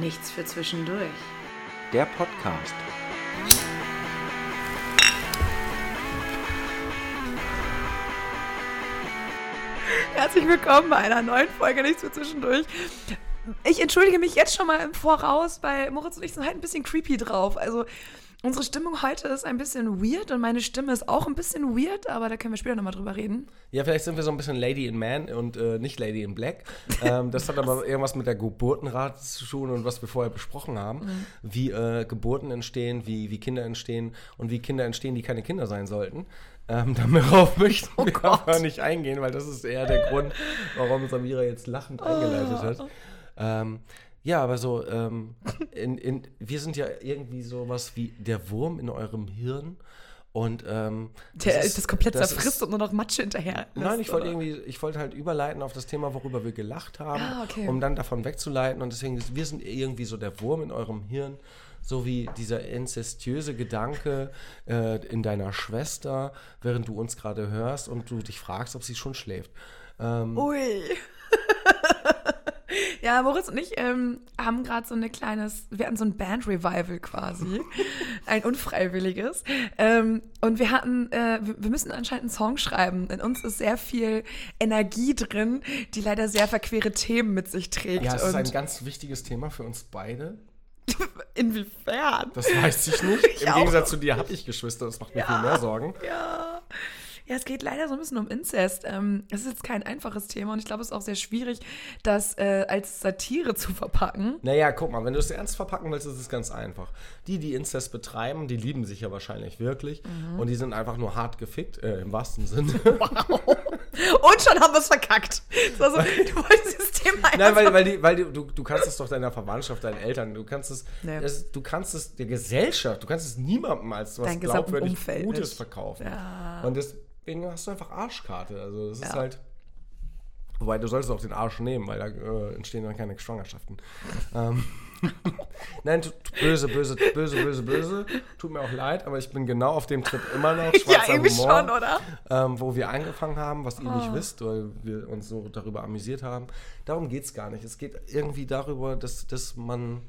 Nichts für zwischendurch. Der Podcast. Herzlich willkommen bei einer neuen Folge Nichts für zwischendurch. Ich entschuldige mich jetzt schon mal im Voraus, weil Moritz und ich sind halt ein bisschen creepy drauf. Also unsere Stimmung heute ist ein bisschen weird und meine Stimme ist auch ein bisschen weird, aber da können wir später nochmal drüber reden. Ja, vielleicht sind wir so ein bisschen Lady in Man und äh, nicht Lady in Black. Ähm, das hat aber irgendwas mit der Geburtenrate zu tun und was wir vorher besprochen haben. Mhm. Wie äh, Geburten entstehen, wie, wie Kinder entstehen und wie Kinder entstehen, die keine Kinder sein sollten. Ähm, darauf möchten Oh wir Gott. aber nicht eingehen, weil das ist eher der Grund, warum Samira jetzt lachend eingeleitet hat. Ähm, ja, aber so, ähm, in, in, wir sind ja irgendwie sowas wie der Wurm in eurem Hirn. Und ähm, Der das das, das komplett das zerfrisst ist- und nur noch Matsche hinterher. Nein, lässt, ich wollte irgendwie, ich wollte halt überleiten auf das Thema, worüber wir gelacht haben, Ah, okay. um dann davon wegzuleiten. Und deswegen, ist- wir sind irgendwie so der Wurm in eurem Hirn, so wie dieser inzestiöse Gedanke äh, in deiner Schwester, während du uns gerade hörst und du dich fragst, ob sie schon schläft. Ähm, Ui. ja, Moritz und ich ähm, haben gerade so ein kleines, wir hatten so ein Band-Revival quasi, ein unfreiwilliges. Ähm, und wir hatten, äh, wir, müssen anscheinend einen Song schreiben. In uns ist sehr viel Energie drin, die leider sehr verquere Themen mit sich trägt. ja, es ist ein ganz wichtiges Thema für uns beide. inwiefern? Das weiß ich nicht. Ich Im. Gegensatz zu dir habe ich Geschwister, das macht mir viel mehr Sorgen. Ja. Ja, es geht leider so ein bisschen um Inzest. Ähm, es ist jetzt kein einfaches Thema und ich glaube, es ist auch sehr schwierig, das äh, als Satire zu verpacken. Naja, guck mal, wenn du es ernst verpacken willst, ist es ganz einfach. Die, die Inzest betreiben, die lieben sich ja wahrscheinlich wirklich. Mhm. Und die sind einfach nur hart gefickt, äh, im wahrsten Sinne. Und schon haben wir es verkackt. Das war so, du wolltest dieses Thema Nein, weil, weil, die, weil die, du, du kannst es doch deiner Verwandtschaft, deinen Eltern, du kannst es, Nee. es, du kannst es der Gesellschaft, du kannst es niemandem als was Dein glaubwürdig Umfeld Gutes verkaufen. Ja. Und deswegen hast du einfach Arschkarte. Also das ist Ja. halt. Wobei du solltest auch den Arsch nehmen, weil da äh, entstehen dann keine Schwangerschaften. ähm, Nein, böse, böse, böse, böse, böse. Tut mir auch leid, aber ich bin genau auf dem Trip immer noch. Ja, Schwarzer irgendwie Humor, schon, oder? Ähm, wo wir angefangen haben, was ihr Ah. nicht wisst, weil wir uns so darüber amüsiert haben. Darum geht es gar nicht. Es geht irgendwie darüber, dass, dass man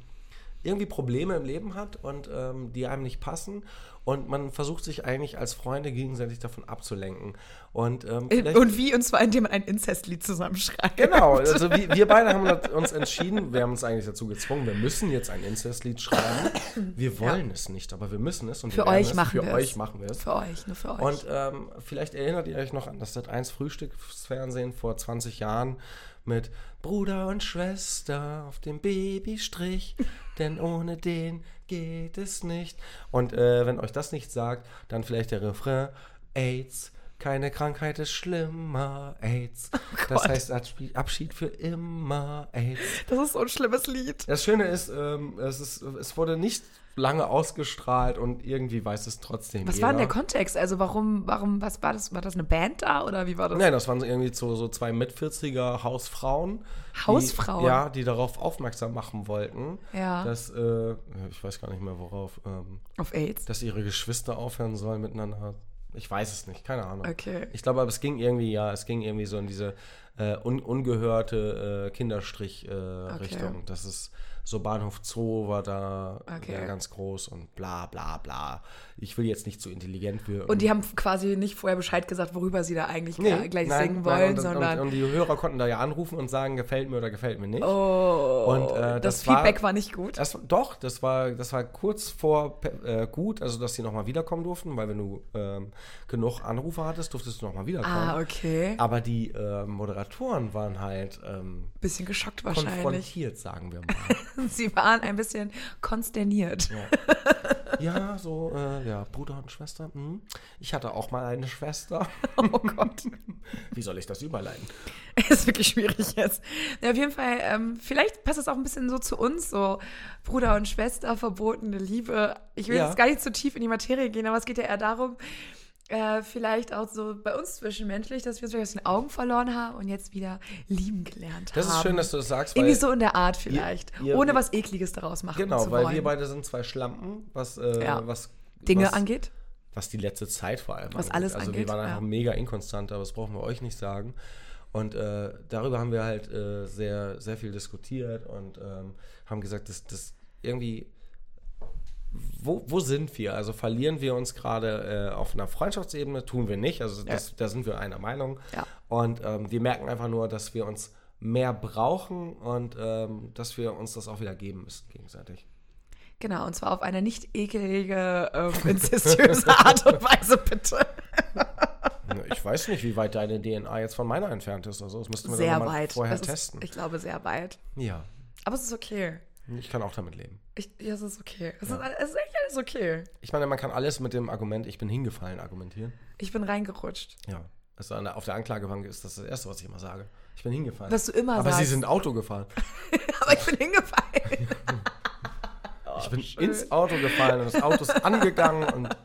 irgendwie Probleme im Leben hat und ähm, die einem nicht passen. Und man versucht sich eigentlich als Freunde gegenseitig davon abzulenken. Und, ähm, vielleicht- Und wie? Und zwar, indem man ein Inzestlied zusammenschreibt. Genau, also wir, wir beide haben uns entschieden, wir haben uns eigentlich dazu gezwungen, wir müssen jetzt ein Inzestlied schreiben. Wir wollen es nicht, aber wir müssen es. Und Für euch es. machen Für wir es. euch machen wir es. Für euch, nur für euch. Und ähm, vielleicht erinnert ihr euch noch an das Sat 1 Frühstücksfernsehen vor 20 Jahren mit Bruder und Schwester auf dem Babystrich, denn ohne den geht es nicht. Und äh, wenn euch das nicht sagt, dann vielleicht der Refrain AIDS. Keine Krankheit ist schlimmer, AIDS. das Gott. heißt Abschied- Abschied für immer, AIDS. das ist so ein schlimmes Lied. Das Schöne ist, ähm, es, ist es wurde nicht lange ausgestrahlt und irgendwie weiß es trotzdem Was jeder. war denn der Kontext? Also warum, warum, was war das? War das eine Band da oder wie war das? Nein, das waren so irgendwie so, so zwei mit 40er Hausfrauen. Hausfrauen? Die, ja, die darauf aufmerksam machen wollten, Ja. dass, äh, ich weiß gar nicht mehr worauf, ähm, Auf AIDS? dass ihre Geschwister aufhören sollen miteinander. Ich weiß es nicht, keine Ahnung. Okay. Ich glaube, aber es ging irgendwie, ja, es ging irgendwie so in diese äh, un ungehörte äh, Kinderstrich-Richtung. Das ist so Bahnhof Zoo war da Okay. ganz groß und bla bla bla. Ich will jetzt nicht zu intelligent wirken. Und die haben quasi nicht vorher Bescheid gesagt, worüber sie da eigentlich gra- gleich nein, singen nein, wollen, und, sondern. Und, und die Hörer konnten da ja anrufen und sagen, gefällt mir oder gefällt mir nicht. oh, und, äh, das, das war- Feedback war, nicht gut. Das, doch, das war, das war kurz vor äh, gut, also dass sie nochmal wiederkommen durften, weil wenn du ähm, genug Anrufe hattest, durftest du nochmal wiederkommen. ah, okay. Aber die äh, Moderatoren waren halt ähm, Bisschen geschockt wahrscheinlich. konfrontiert, sagen wir mal. Sie waren ein bisschen konsterniert. ja, so, äh, ja, Bruder und Schwester. Hm. Ich hatte auch mal eine Schwester. Oh Gott. Wie soll ich das überleiten? ist wirklich schwierig jetzt. Ja, auf jeden Fall, ähm, vielleicht passt es auch ein bisschen so zu uns, so Bruder und Schwester, verbotene Liebe. Ich will Ja. jetzt gar nicht zu tief in die Materie gehen, aber es geht ja eher darum, äh, vielleicht auch so bei uns zwischenmenschlich, dass wir uns vielleicht aus den Augen verloren haben und jetzt wieder lieben gelernt Das haben. ist schön, dass du das sagst, Irgendwie weil, so in der Art vielleicht. ihr- ohne ihr- was Ekliges daraus machen genau, zu weil wollen. wir beide sind zwei Schlampen, was, äh, Ja. was Dinge was, angeht. was die letzte Zeit vor allem Was angeht. alles Also wir angeht, waren einfach ja. mega inkonstant, aber das brauchen wir euch nicht sagen. Und äh, darüber haben wir halt äh, sehr, sehr viel diskutiert und ähm, haben gesagt, dass das irgendwie wo, wo sind wir? Also verlieren wir uns gerade äh, auf einer Freundschaftsebene? Tun wir nicht. Also das, ja. da sind wir einer Meinung. Ja. Und ähm, wir merken einfach nur, dass wir uns mehr brauchen und ähm, dass wir uns das auch wieder geben müssen gegenseitig. Genau, und zwar auf eine nicht ekelige, ähm, inzestiöse Art und Weise, bitte. Ich weiß nicht, wie weit deine DNA jetzt von meiner entfernt ist. Also das müssten wir sehr mal weit. vorher ist, testen. Ich glaube, sehr weit. Ja. Aber es ist okay. Ich kann auch damit leben. Ich, ja, es ist okay. Es, ja. ist, es ist echt alles okay. Ich meine, man kann alles mit dem Argument, ich bin hingefallen, argumentieren. Ich bin reingerutscht. Ja. Also auf der Anklagebank ist das das Erste, was ich immer sage. Ich bin hingefallen. Was du immer Aber sagst. Sie sind Auto gefahren. Aber ich bin hingefallen. ich bin schön. ins Auto gefallen und das Auto ist angegangen und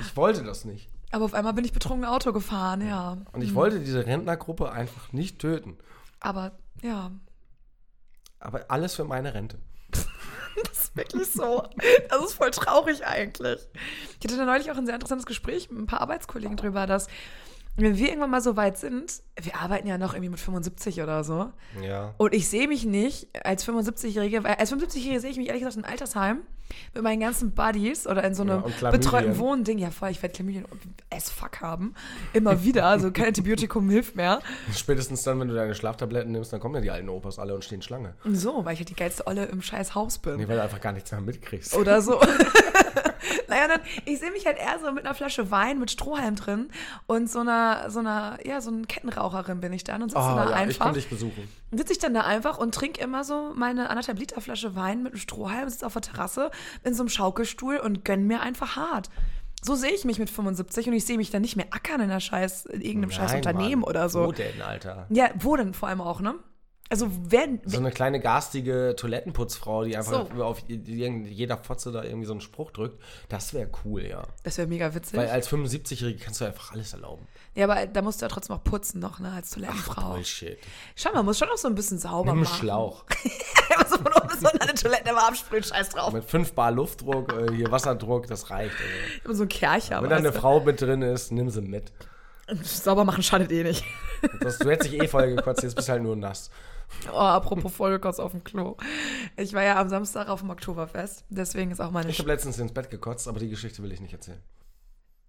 ich wollte das nicht. Aber auf einmal bin ich betrunken Auto gefahren, ja. Und ich hm. wollte diese Rentnergruppe einfach nicht töten. Aber, ja. Aber alles für meine Rente. Das ist wirklich so. Das ist voll traurig eigentlich. Ich hatte da neulich auch ein sehr interessantes Gespräch mit ein paar Arbeitskollegen drüber, dass wenn wir irgendwann mal so weit sind, wir arbeiten ja noch irgendwie mit 75 oder so. Ja. Und ich sehe mich nicht als 75-Jährige, weil als 75-Jährige sehe ich mich ehrlich gesagt in Altersheim mit meinen ganzen Buddies oder in so einem ja, betreuten Wohnding. Ja, voll, ich werde Chlamydien as fuck haben. Immer wieder. Also kein Antibiotikum hilft mehr. Spätestens dann, wenn du deine Schlaftabletten nimmst, dann kommen ja die alten Opas alle und stehen Schlange. So, weil ich halt die geilste Olle im scheiß Haus bin. Nee, weil du einfach gar nichts mehr mitkriegst. Oder so. naja, dann, ich sehe mich halt eher so mit einer Flasche Wein mit Strohhalm drin und so einer, so einer, ja, so ein Kettenraucherin bin ich dann und sitze oh, da ja, einfach. Ich kann dich besuchen. Sitze ich dann da einfach und trinke immer so meine anderthalb Liter Flasche Wein mit einem Strohhalm, sitze auf der Terrasse in so einem Schaukelstuhl und gönn mir einfach hart. So sehe ich mich mit 75 und ich sehe mich dann nicht mehr ackern in, der Scheiß, in irgendeinem Nein, scheiß Unternehmen Mann. oder so. Wo denn, Alter? Ja, wo denn vor allem auch, ne? Also werden. So eine kleine garstige Toilettenputzfrau, die einfach so. auf jeder Fotze da irgendwie so einen Spruch drückt, das wäre cool, ja. Das wäre mega witzig. Weil als 75-Jährige kannst du einfach alles erlauben. Ja, aber da musst du ja trotzdem auch putzen noch, ne, als Toilettenfrau. Ach, Bullshit. Schau mal, man muss schon auch so ein bisschen sauber Nimm machen. Schlauch. Einfach so von oben unten eine Toilette immer absprühen, scheiß drauf. Mit 5 Bar Luftdruck, äh, hier Wasserdruck, das reicht. Also. So ein Kercher. Wenn da eine Frau mit drin ist, nimm sie mit. Sauber machen schadet eh nicht. Das, du hättest dich eh voll gekotzt, jetzt bist du halt nur nass. Oh, apropos Vollkotz auf dem Klo. Ich war ja am Samstag auf dem Oktoberfest, deswegen ist auch meine. Ich habe letztens ins Bett gekotzt, aber die Geschichte will ich nicht erzählen.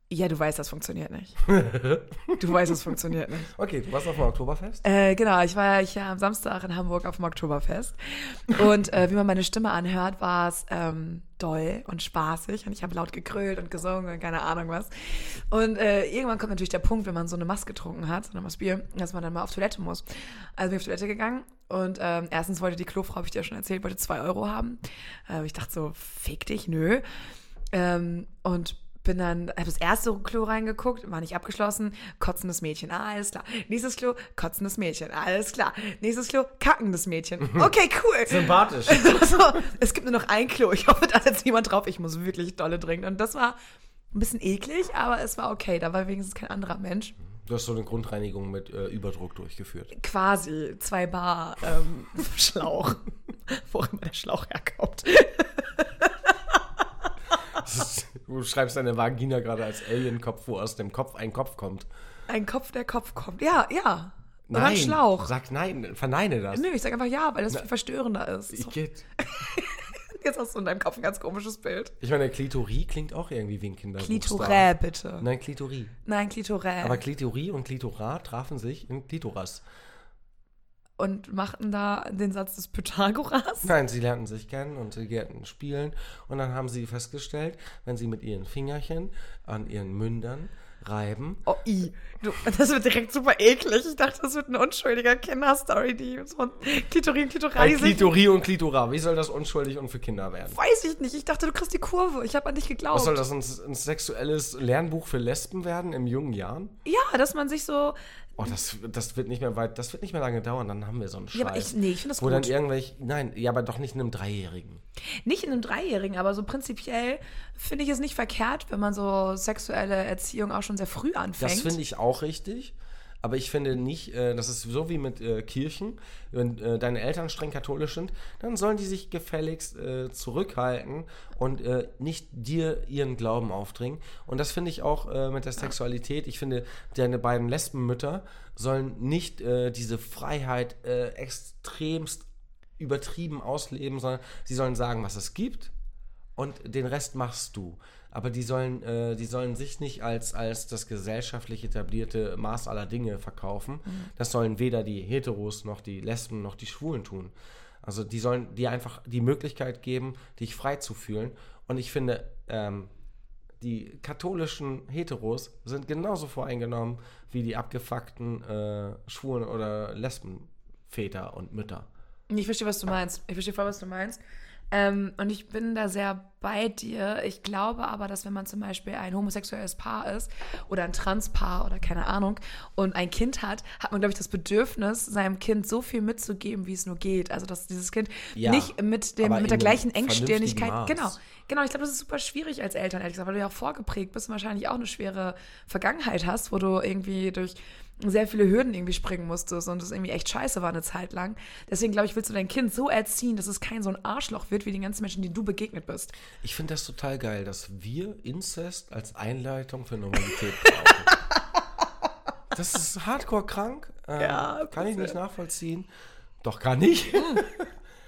Ja, du weißt, das funktioniert nicht. du weißt, es funktioniert nicht. Okay, du warst auf dem Oktoberfest? Äh, genau, ich war ja am Samstag in Hamburg auf dem Oktoberfest. Und äh, wie man meine Stimme anhört, war es ähm, doll und spaßig. Und ich habe laut gekrölt und gesungen und keine Ahnung was. Und äh, irgendwann kommt natürlich der Punkt, wenn man so eine Maske getrunken hat, so eine Maske Bier, dass man dann mal auf Toilette muss. Also bin ich auf Toilette gegangen und ähm, erstens wollte die Klofrau, habe ich dir schon erzählt, wollte zwei Euro haben. Äh, ich dachte so, fick dich, nö. Ähm, und bin dann, habe das erste Klo reingeguckt, war nicht abgeschlossen, kotzendes Mädchen, ah, alles klar. Nächstes Klo, kotzendes Mädchen, alles klar. Nächstes Klo, kackendes Mädchen. Okay, cool. Sympathisch. so, es gibt nur noch ein Klo, ich hoffe, da ist jetzt niemand drauf, ich muss wirklich dolle dringend. Und das war ein bisschen eklig, aber es war okay, da war wenigstens kein anderer Mensch. Du hast so eine Grundreinigung mit äh, Überdruck durchgeführt. Quasi, zwei Bar ähm, Schlauch. Wo immer der Schlauch herkommt. Du schreibst deine Vagina gerade als Alien-Kopf, wo aus dem Kopf ein Kopf kommt. Ein Kopf, der Kopf kommt. Ja, ja. Nein, Oder ein Schlauch. Sag nein, verneine das. Nö, ich sag einfach ja, weil das Na, viel verstörender ist. Ich geht. Jetzt hast du in deinem Kopf ein ganz komisches Bild. Ich meine, Klitorie klingt auch irgendwie wie ein Kinderbuch. Klitorä, bitte. Nein, Klitorie. Nein, Klitorä. Aber Klitorie und Klitorat trafen sich in Klitoras und machten da den Satz des Pythagoras? Nein, sie lernten sich kennen und sie gärten spielen. Und dann haben sie festgestellt, wenn sie mit ihren Fingerchen an ihren Mündern reiben. Oh, i. Du, das wird direkt super eklig. Ich dachte, das wird eine unschuldige Kinderstory, die so ein Klitorie und Klitoral. Ein Klitorie und Klitora. Wie soll das unschuldig und für Kinder werden? Weiß ich nicht. Ich dachte, du kriegst die Kurve. Ich habe an dich geglaubt. Was soll das, ein, ein sexuelles Lernbuch für Lesben werden in jungen Jahren? Ja, dass man sich so Oh, das, das wird nicht mehr weit, das wird nicht mehr lange dauern, dann haben wir so einen Scheiß. Ja, aber ich, nee, ich finde das Wo gut. dann irgendwelche, nein, ja, aber doch nicht in einem Dreijährigen. Nicht in einem Dreijährigen, aber so prinzipiell finde ich es nicht verkehrt, wenn man so sexuelle Erziehung auch schon sehr früh anfängt. Das finde ich auch richtig. Aber ich finde nicht, äh, das ist so wie mit äh, Kirchen, wenn äh, deine Eltern streng katholisch sind, dann sollen die sich gefälligst äh, zurückhalten und äh, nicht dir ihren Glauben aufdringen. Und das finde ich auch äh, mit der Sexualität. Ich finde, deine beiden Lesbenmütter sollen nicht diese Freiheit extremst übertrieben ausleben, sondern sie sollen sagen, was es gibt und den Rest machst du. Aber die sollen, äh, die sollen sich nicht als, als das gesellschaftlich etablierte Maß aller Dinge verkaufen. Das sollen weder die Heteros noch die Lesben noch die Schwulen tun. Also die sollen dir einfach die Möglichkeit geben, dich frei zu fühlen. Und ich finde, ähm, die katholischen Heteros sind genauso voreingenommen wie die abgefuckten äh, Schwulen oder Lesbenväter und Mütter. Ich verstehe, was du meinst. Ich verstehe voll, was du meinst. Ähm, und ich bin da sehr bei dir. Ich glaube aber, dass wenn man zum Beispiel ein homosexuelles Paar ist oder ein Transpaar oder keine Ahnung und ein Kind hat, hat man, glaube ich, das Bedürfnis, seinem Kind so viel mitzugeben, wie es nur geht. Also, dass dieses Kind Ja, nicht mit, dem, mit der gleichen Engstirnigkeit. Genau. Genau, ich glaube, das ist super schwierig als Eltern, ehrlich gesagt, weil du ja auch vorgeprägt bist und wahrscheinlich auch eine schwere Vergangenheit hast, wo du irgendwie durch sehr viele Hürden irgendwie springen musstest und es irgendwie echt scheiße war eine Zeit lang. Deswegen, glaube ich, willst du dein Kind so erziehen, dass es kein so ein Arschloch wird wie die ganzen Menschen, denen du begegnet bist. Ich finde das total geil, dass wir Inzest als Einleitung für Normalität brauchen. das ist hardcore krank. Ähm, Ja, kann ich nicht nachvollziehen. Doch kann ich.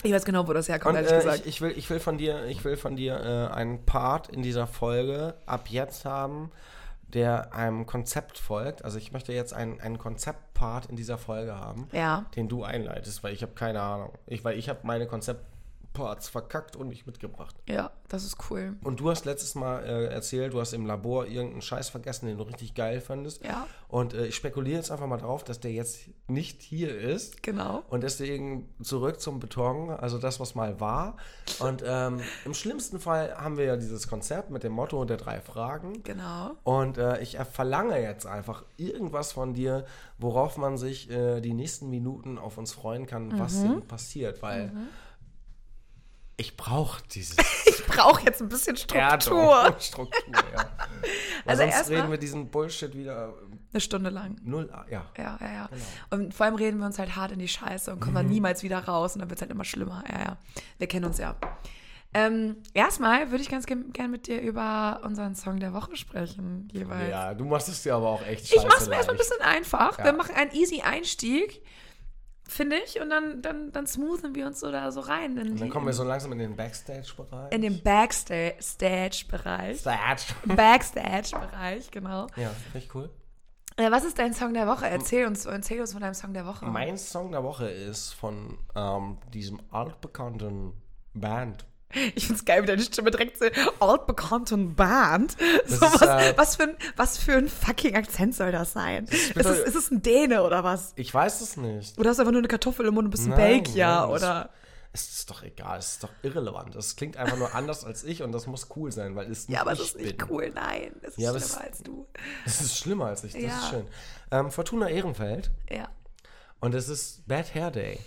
Ich weiß genau, wo das herkommt, Und ehrlich äh, gesagt. ich, ich, will, ich will von dir, ich will von dir äh, einen Part in dieser Folge ab jetzt haben, der einem Konzept folgt. Also ich möchte jetzt einen, einen Konzeptpart in dieser Folge haben, ja. den du einleitest, weil ich habe keine Ahnung. Ich, weil ich habe meine Konzeptparts verkackt und nicht mitgebracht. Ja, das ist cool. Und du hast letztes Mal äh, erzählt, du hast im Labor irgendeinen Scheiß vergessen, den du richtig geil fandest. Ja. Und äh, ich spekuliere jetzt einfach mal drauf, dass der jetzt nicht hier ist. Genau. Und deswegen zurück zum Beton, also das, was mal war. Und ähm, im schlimmsten Fall haben wir ja dieses Konzept mit dem Motto der drei Fragen. Genau. Und äh, ich verlange jetzt einfach irgendwas von dir, worauf man sich äh, die nächsten Minuten auf uns freuen kann, was Mhm. denn passiert. Weil ich brauche dieses Ich brauche jetzt ein bisschen Struktur. Erdung. Struktur, ja. Weil Also sonst reden wir diesen Bullshit wieder Eine Stunde lang. null, ja. Ja, ja, ja. Genau. Und vor allem reden wir uns halt hart in die Scheiße und kommen dann niemals wieder raus und dann wird es halt immer schlimmer. Ja, ja. Wir kennen uns ja. Ähm, erstmal würde ich ganz gerne gern mit dir über unseren Song der Woche sprechen, jeweils. Ja, du machst es dir aber auch echt ich scheiße mache es mir erstmal ein bisschen einfach. Ja. Wir machen einen easy Einstieg, finde ich, und dann, dann, dann smoothen wir uns so da so rein. In, Und dann kommen wir so langsam in den Backstage-Bereich. in den Backstage-Bereich. Backstage. Backstage-Bereich, genau. Ja, ich cool. Äh, was ist dein Song der Woche? Erzähl uns, erzähl uns von deinem Song der Woche. Mein Song der Woche ist von ähm, diesem altbekannten Band. Ich find's geil, wie deine Stimme direkt so altbekannten Band. So, ist, was, äh, was, für ein, was für ein fucking Akzent soll das sein? Ist, bitte- es, ist es ein Däne oder was? Ich weiß es nicht. Oder hast du einfach nur eine Kartoffel im Mund und bist ein Belgier? nein, das- oder? Es ist doch egal, es ist doch irrelevant. Es klingt einfach nur anders als ich und das muss cool sein, weil es nicht Ja, aber es ich ist nicht bin. cool, nein. Es ist Ja, schlimmer es- als du. Es ist schlimmer als ich, das Ja. ist schön. Ähm, Fortuna Ehrenfeld Ja. und es ist Bad Hair Day.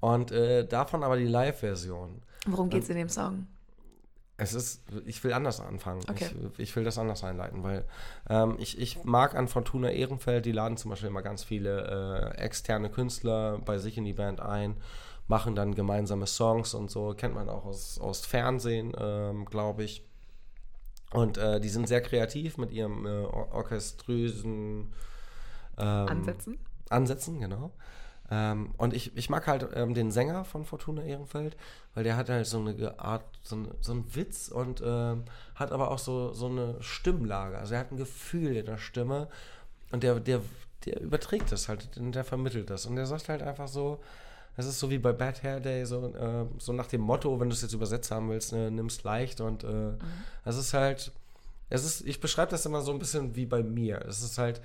Und äh, davon aber die Live-Version. Worum geht's in dem Song? Es ist, ich will anders anfangen. Okay. Ich, ich will das anders einleiten, weil ähm, ich, ich mag an Fortuna Ehrenfeld, die laden zum Beispiel immer ganz viele äh, externe Künstler bei sich in die Band ein, machen dann gemeinsame Songs und so, kennt man auch aus, aus Fernsehen, ähm, glaube ich. Und äh, die sind sehr kreativ mit ihrem äh, or orcheströsen ähm, Ansetzen? Ansätzen, genau. Ähm, und ich, ich mag halt ähm, den Sänger von Fortuna Ehrenfeld, weil der hat halt so eine Art, so, eine, so einen Witz und ähm, hat aber auch so, so eine Stimmlage. Also er hat ein Gefühl in der Stimme und der, der, der überträgt das halt, und der vermittelt das. Und der sagt halt einfach so, das ist so wie bei Bad Hair Day, so, äh, so nach dem Motto, wenn du es jetzt übersetzt haben willst, ne, nimm's leicht und äh, das ist halt, es ist, ich beschreibe das immer so ein bisschen wie bei mir. Es ist halt,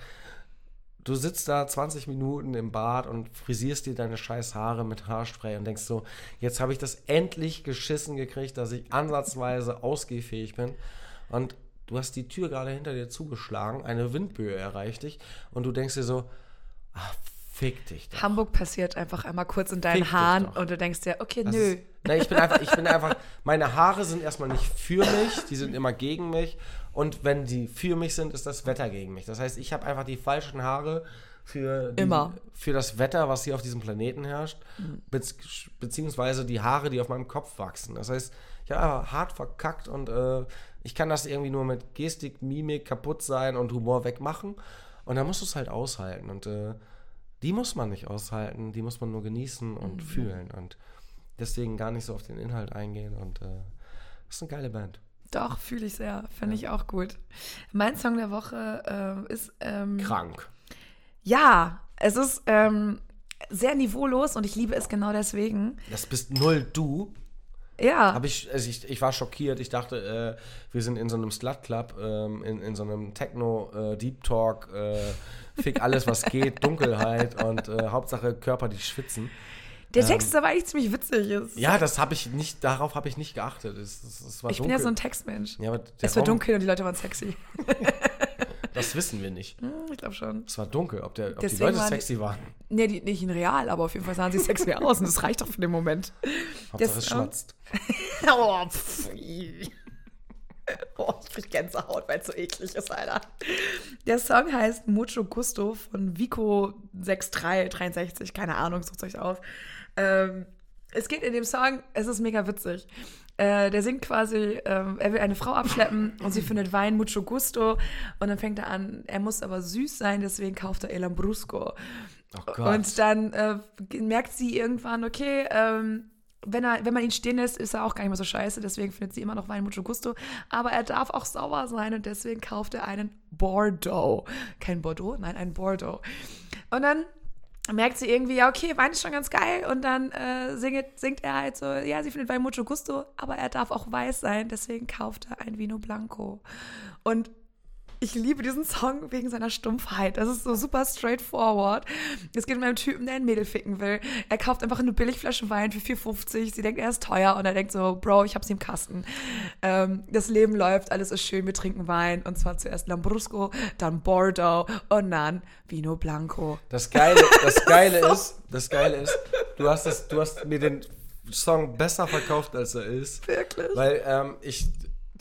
du sitzt da 20 Minuten im Bad und frisierst dir deine scheiß Haare mit Haarspray und denkst so, jetzt habe ich das endlich geschissen gekriegt, dass ich ansatzweise ausgehfähig bin. Und du hast die Tür gerade hinter dir zugeschlagen, eine Windböe erreicht dich und du denkst dir so, ach, fick dich doch. Hamburg passiert einfach einmal kurz in deinen Fick Haaren und du denkst dir, okay, Das nö. Ist, nein, ich bin einfach, ich bin einfach, meine Haare sind erstmal nicht für mich, die sind immer gegen mich. Und wenn die für mich sind, ist das Wetter gegen mich. Das heißt, ich habe einfach die falschen Haare für, die, Immer. für das Wetter, was hier auf diesem Planeten herrscht, bez beziehungsweise die Haare, die auf meinem Kopf wachsen. Das heißt, ich habe hart verkackt und äh, ich kann das irgendwie nur mit Gestik, Mimik kaputt sein und Humor wegmachen. Und dann musst du es halt aushalten. Und äh, die muss man nicht aushalten, die muss man nur genießen und fühlen. Und deswegen gar nicht so auf den Inhalt eingehen. Und äh, das ist eine geile Band. Doch, fühle ich sehr. Finde ich auch gut. Mein Song der Woche äh, ist. Ähm, Krank. ja, es ist ähm, sehr niveaulos und ich liebe es genau deswegen. Das bist null du. Ja. Hab ich, also ich, ich war schockiert. Ich dachte, äh, wir sind in so einem Slut-Club, ähm, in, in so einem Techno-Deep Talk, äh, Fick alles, was geht, Dunkelheit und äh, Hauptsache Körper, die schwitzen. Der Text ist aber eigentlich ziemlich witzig. Ist. Ja, das habe ich nicht, darauf habe ich nicht geachtet. Es, es, es war ich bin dunkel. ja so ein Textmensch. Ja, es war Raum- dunkel und die Leute waren sexy. Das wissen wir nicht. Hm, ich glaube schon. Es war dunkel, ob, der, ob die Leute waren- sexy waren. Nee, die, nicht in real, aber auf jeden Fall sahen sie sexy aus und das reicht doch für den Moment. Hauptsache es ähm, schnatzt. oh, pff. oh, ich krieg Gänsehaut, weil es so eklig ist, Alter. Der Song heißt Mucho Gusto von Vico 6363, keine Ahnung, sucht euch aus. Ähm, es geht in dem Song, es ist mega witzig. Äh, der singt quasi, ähm, er will eine Frau abschleppen und sie findet Wein Mucho Gusto und dann fängt er an, er muss aber süß sein, deswegen kauft er El Lambrusco. Oh. Und dann äh, merkt sie irgendwann, okay, ähm, wenn, er, wenn man ihn stehen lässt, ist er auch gar nicht mehr so scheiße. Deswegen findet sie immer noch Wein Mucho Gusto. Aber er darf auch sauer sein und deswegen kauft er einen Bordeaux. Kein Bordeaux, nein, ein Bordeaux. Und dann merkt sie irgendwie, ja, okay, Wein ist schon ganz geil. Und dann äh, singt, singt er halt so, ja, sie findet Wein Mucho Gusto, aber er darf auch weiß sein. Deswegen kauft er ein Vino Blanco. Und ich liebe diesen Song wegen seiner Stumpfheit. Das ist so super straightforward. Es geht um einen Typen, der ein Mädel ficken will. Er kauft einfach eine Billigflasche Wein für 4,50. Sie denkt, er ist teuer und er denkt so, Bro, ich hab's im Kasten. Ähm, das Leben läuft, alles ist schön, wir trinken Wein. Und zwar zuerst Lambrusco, dann Bordeaux und dann Vino Blanco. Das Geile, das Geile so- ist, das Geile ist, du hast, das, du hast mir den Song besser verkauft, als er ist. Wirklich? Weil ähm, ich,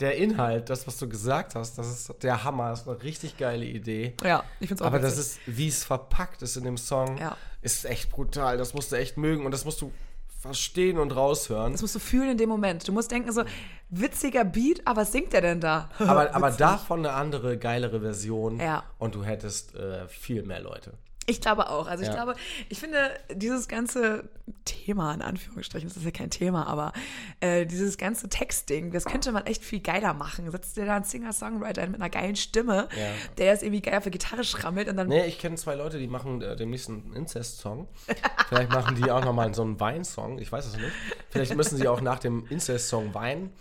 der Inhalt, das, was du gesagt hast, das ist der Hammer, das ist eine richtig geile Idee. Ja, ich find's auch Aber das witzig. ist, wie es verpackt ist in dem Song, Ja. ist echt brutal. Das musst du echt mögen und das musst du verstehen und raushören. Das musst du fühlen in dem Moment. Du musst denken so, witziger Beat, aber was singt der denn da? Aber, aber davon eine andere, geilere Version. Ja. Und du hättest äh, viel mehr Leute. Ich glaube auch. Also ich Ja. glaube, ich finde dieses ganze Thema, in Anführungsstrichen, das ist ja kein Thema, aber äh, dieses ganze Textding, das könnte man echt viel geiler machen. Setzt dir da einen Singer-Songwriter mit einer geilen Stimme, Ja. der das irgendwie geil auf der Gitarre schrammelt und dann Nee, ich kenne zwei Leute, die machen äh, demnächst einen Incest-Song. Vielleicht machen die auch nochmal so einen Wein-Song. Ich weiß es nicht. Vielleicht müssen sie auch nach dem Incest-Song weinen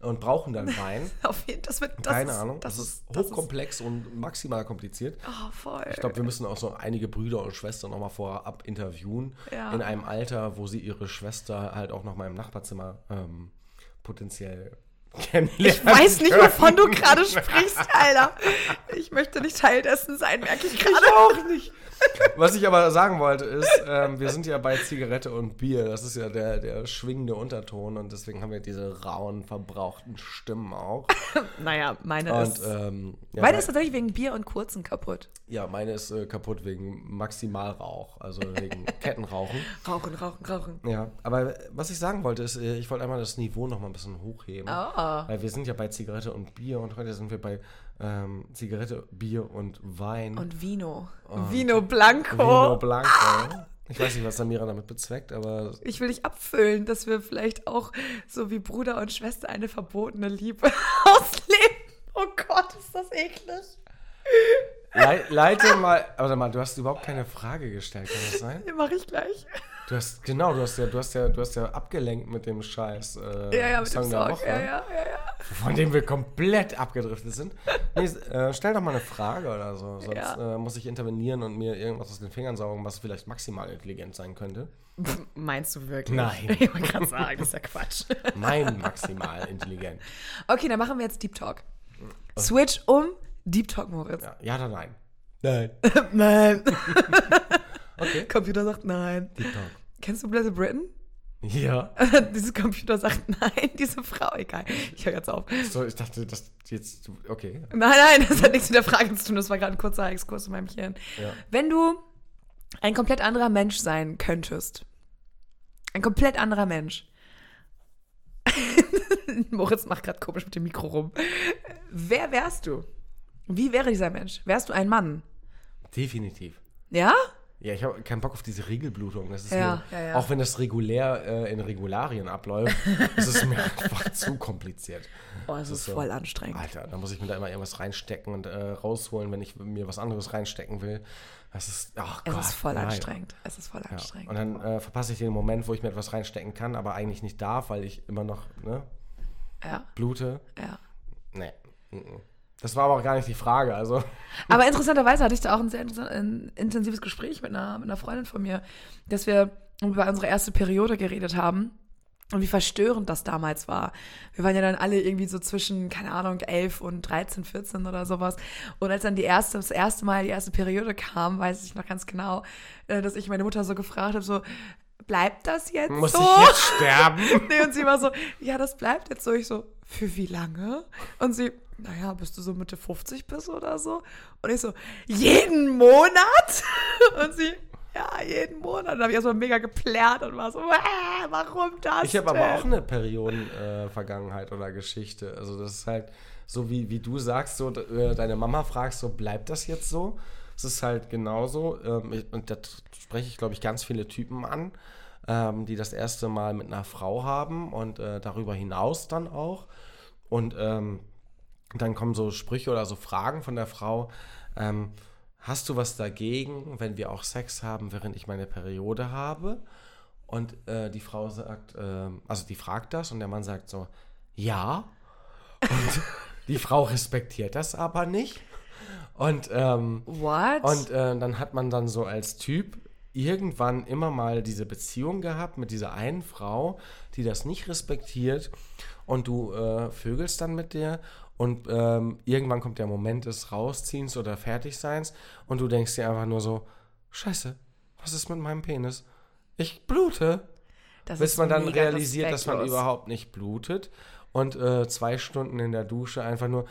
und brauchen dann Wein. auf jeden das wird das Keine ist, Ahnung. Das, Das, ist, das ist hochkomplex und maximal kompliziert. oh, voll. Ich glaube, wir müssen auch so einige Brüder und Schwestern nochmal vorab interviewen. Ja. In einem Alter, wo sie ihre Schwester halt auch nochmal im Nachbarzimmer ähm, potenziell kennenlernen. ich weiß nicht, wovon du gerade sprichst, Alter. Ich möchte nicht Teil dessen sein, merke ich gerade. auch nicht. Was ich aber sagen wollte ist, ähm, wir sind ja bei Zigarette und Bier. Das ist ja der, der schwingende Unterton und deswegen haben wir diese rauen, verbrauchten Stimmen auch. Naja, meine Und ist. ähm, ja, meine mei- ist tatsächlich wegen Bier und Kurzen kaputt. ja, meine ist äh, kaputt wegen Maximalrauch, also wegen Kettenrauchen. Rauchen, rauchen, rauchen. Ja, aber was ich sagen wollte ist, äh, ich wollte einmal das Niveau noch mal ein bisschen hochheben. Oh. Weil wir sind ja bei Zigarette und Bier und heute sind wir bei ähm, Zigarette, Bier und Wein. Und Vino. Und Vino Blanco. Vino Blanco. Ich weiß nicht, was Samira damit bezweckt, aber Ich will dich abfüllen, dass wir vielleicht auch so wie Bruder und Schwester eine verbotene Liebe ausleben. Oh Gott, ist das eklig. Lei leite mal. Warte mal, du hast überhaupt keine Frage gestellt, kann das sein? Den mache ich gleich. Du hast, genau, du hast ja, du hast ja, du hast ja abgelenkt mit dem Scheiß äh, Ja, ja, mit Song dem der Song. Woche, Ja, ja, ja, ja. von dem wir komplett abgedriftet sind. Nee, äh, stell doch mal eine Frage oder so, sonst Ja. äh, muss ich intervenieren und mir irgendwas aus den Fingern saugen, was vielleicht maximal intelligent sein könnte. Pff, Meinst du wirklich? Nein. Ich wollte gerade sagen, das ist ja Quatsch. Mein maximal intelligent. Okay, dann machen wir jetzt Deep Talk. Switch um Deep Talk, Moritz. Ja, ja oder nein? Nein. Nein. Okay. Computer sagt nein. Deep Talk. Kennst du Blessed Britain? Ja. Dieses Computer sagt nein, diese Frau, egal. Ich höre jetzt auf. So, ich dachte, das jetzt. Okay. Nein, nein, das hat nichts mit der Frage zu tun. Das war gerade ein kurzer Exkurs in meinem Hirn. Ja. Wenn du ein komplett anderer Mensch sein könntest. Ein komplett anderer Mensch. Moritz macht gerade komisch mit dem Mikro rum. Wer wärst du? Wie wäre dieser Mensch? Wärst du ein Mann? Definitiv. Ja? Ja, ich habe keinen Bock auf diese Regelblutung. Das ist Ja, mir, ja, ja. Auch wenn das regulär äh, in Regularien abläuft, ist es mir einfach zu kompliziert. Oh, es ist so. voll anstrengend. Alter, da muss ich mir da immer irgendwas reinstecken und äh, rausholen, wenn ich mir was anderes reinstecken will. Das ist, ach Es Gott, ist voll nein. anstrengend. Es ist voll anstrengend. Und dann äh, verpasse ich den Moment, wo ich mir etwas reinstecken kann, aber eigentlich nicht darf, weil ich immer noch ne, Ja, blute. ja. Nee. mhm. Das war aber auch gar nicht die Frage. Also, Aber interessanterweise hatte ich da auch ein sehr ein intensives Gespräch mit einer, mit einer Freundin von mir, dass wir über unsere erste Periode geredet haben und wie verstörend das damals war. Wir waren ja dann alle irgendwie so zwischen, keine Ahnung, 11 und 13, 14 oder sowas. Und als dann die erste, das erste Mal die erste Periode kam, weiß ich noch ganz genau, äh, dass ich meine Mutter so gefragt habe, so, bleibt das jetzt muss so? ich jetzt sterben? Nee, und sie war so, ja, das bleibt jetzt so. Ich so, für wie lange? Und sie, naja, bis du so Mitte 50 bist oder so. Und ich so, jeden Monat? Und sie, ja, jeden Monat. Und habe ich erstmal mega geplärt und war so, äh, warum das? Ich habe aber auch eine Perioden-Vergangenheit oder Geschichte. Also das ist halt so, wie, wie du sagst, so äh, deine Mama fragst, so bleibt das jetzt so? Es ist halt genauso. Ähm, ich, und da spreche ich, glaube ich, ganz viele Typen an, ähm, die das erste Mal mit einer Frau haben und äh, darüber hinaus dann auch. Und ähm, dann kommen so Sprüche oder so Fragen von der Frau. Ähm, hast du was dagegen, wenn wir auch Sex haben, während ich meine Periode habe? Und äh, die Frau sagt, ähm, also die fragt das und der Mann sagt so, ja. Und die Frau respektiert das aber nicht. Und, ähm, What? und äh, dann hat man dann so als Typ irgendwann immer mal diese Beziehung gehabt mit dieser einen Frau, die das nicht respektiert. Und du äh, vögelst dann mit der. Und ähm, irgendwann kommt der Moment des Rausziehens oder Fertigseins. Und du denkst dir einfach nur so, scheiße, was ist mit meinem Penis? Ich blute. das Bis man dann realisiert, dass man respektlos. überhaupt nicht blutet. Und äh, zwei Stunden in der Dusche einfach nur.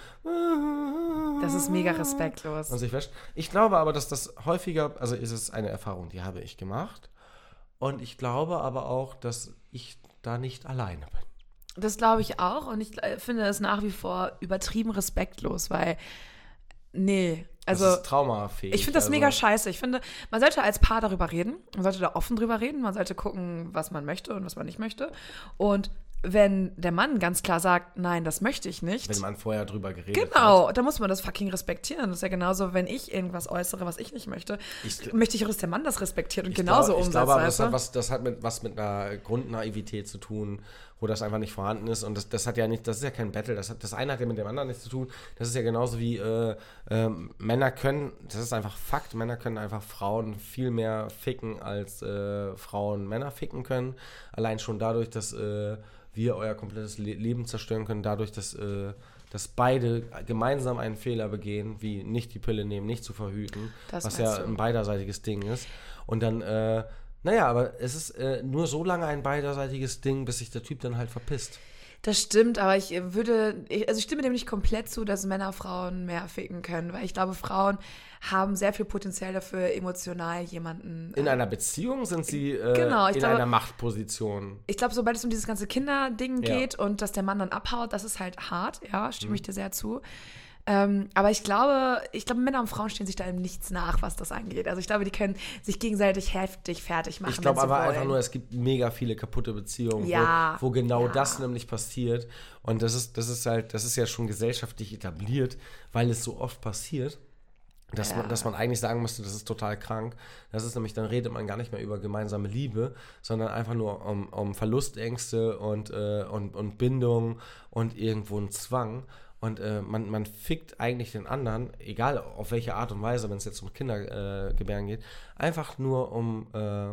Das ist mega respektlos. Und sich wäscht. Ich glaube aber, dass das häufiger, also ist es eine Erfahrung, die habe ich gemacht. Und ich glaube aber auch, dass ich da nicht alleine bin. Das glaube ich auch und ich äh, finde es nach wie vor übertrieben respektlos, weil, nee, also. das ist traumafähig. Ich finde das also, mega scheiße. Ich finde, man sollte als Paar darüber reden. Man sollte da offen drüber reden. Man sollte gucken, was man möchte und was man nicht möchte. Und wenn der Mann ganz klar sagt, nein, das möchte ich nicht. Wenn man vorher drüber geredet hat. Genau, da muss man das fucking respektieren. Das ist ja genauso, wenn ich irgendwas äußere, was ich nicht möchte, Ich- möchte ich auch, dass der Mann das respektiert und genauso glaub- umsetzt. Ich glaube, das hat, was, das hat mit, was mit einer Grundnaivität zu tun, wo das einfach nicht vorhanden ist. Und das, das hat ja nicht, das ist ja kein Battle. Das, hat, das eine hat ja mit dem anderen nichts zu tun. Das ist ja genauso wie äh, ähm, Männer können, das ist einfach Fakt, Männer können einfach Frauen viel mehr ficken, als äh, Frauen Männer ficken können. Allein schon dadurch, dass äh, wir euer komplettes Le Leben zerstören können, dadurch, dass, äh, dass beide gemeinsam einen Fehler begehen, wie nicht die Pille nehmen, nicht zu verhüten, Das was ja du. ein beiderseitiges Ding ist. Und dann, äh, naja, aber es ist äh, nur so lange ein beiderseitiges Ding, bis sich der Typ dann halt verpisst. Das stimmt, aber ich äh, würde, ich, also ich stimme dem nicht komplett zu, dass Männer Frauen mehr ficken können, weil ich glaube, Frauen haben sehr viel Potenzial dafür, emotional jemanden. In einer Beziehung sind sie äh, Genau, in glaube- einer Machtposition. ich glaube, sobald es um dieses ganze Kinderding Ja. geht und dass der Mann dann abhaut, das ist halt hart, ja, stimme ich dir sehr zu. Ähm, aber ich glaube, ich glaube, Männer und Frauen stehen sich da im Nichts nach, was das angeht. Also ich glaube, die können sich gegenseitig heftig fertig machen. Ich glaube aber wollen. einfach nur, es gibt mega viele kaputte Beziehungen, Ja, wo, wo genau ja. das nämlich passiert. Und das ist, das ist halt, das ist ja schon gesellschaftlich etabliert, weil es so oft passiert. Dass, Ja. man, dass man eigentlich sagen müsste, das ist total krank. Das ist nämlich, dann redet man gar nicht mehr über gemeinsame Liebe, sondern einfach nur um, um Verlustängste und, äh, und, und Bindung und irgendwo einen Zwang. Und äh, man, man fickt eigentlich den anderen, egal auf welche Art und Weise, wenn es jetzt um Kindergebären äh, geht, einfach nur um, äh,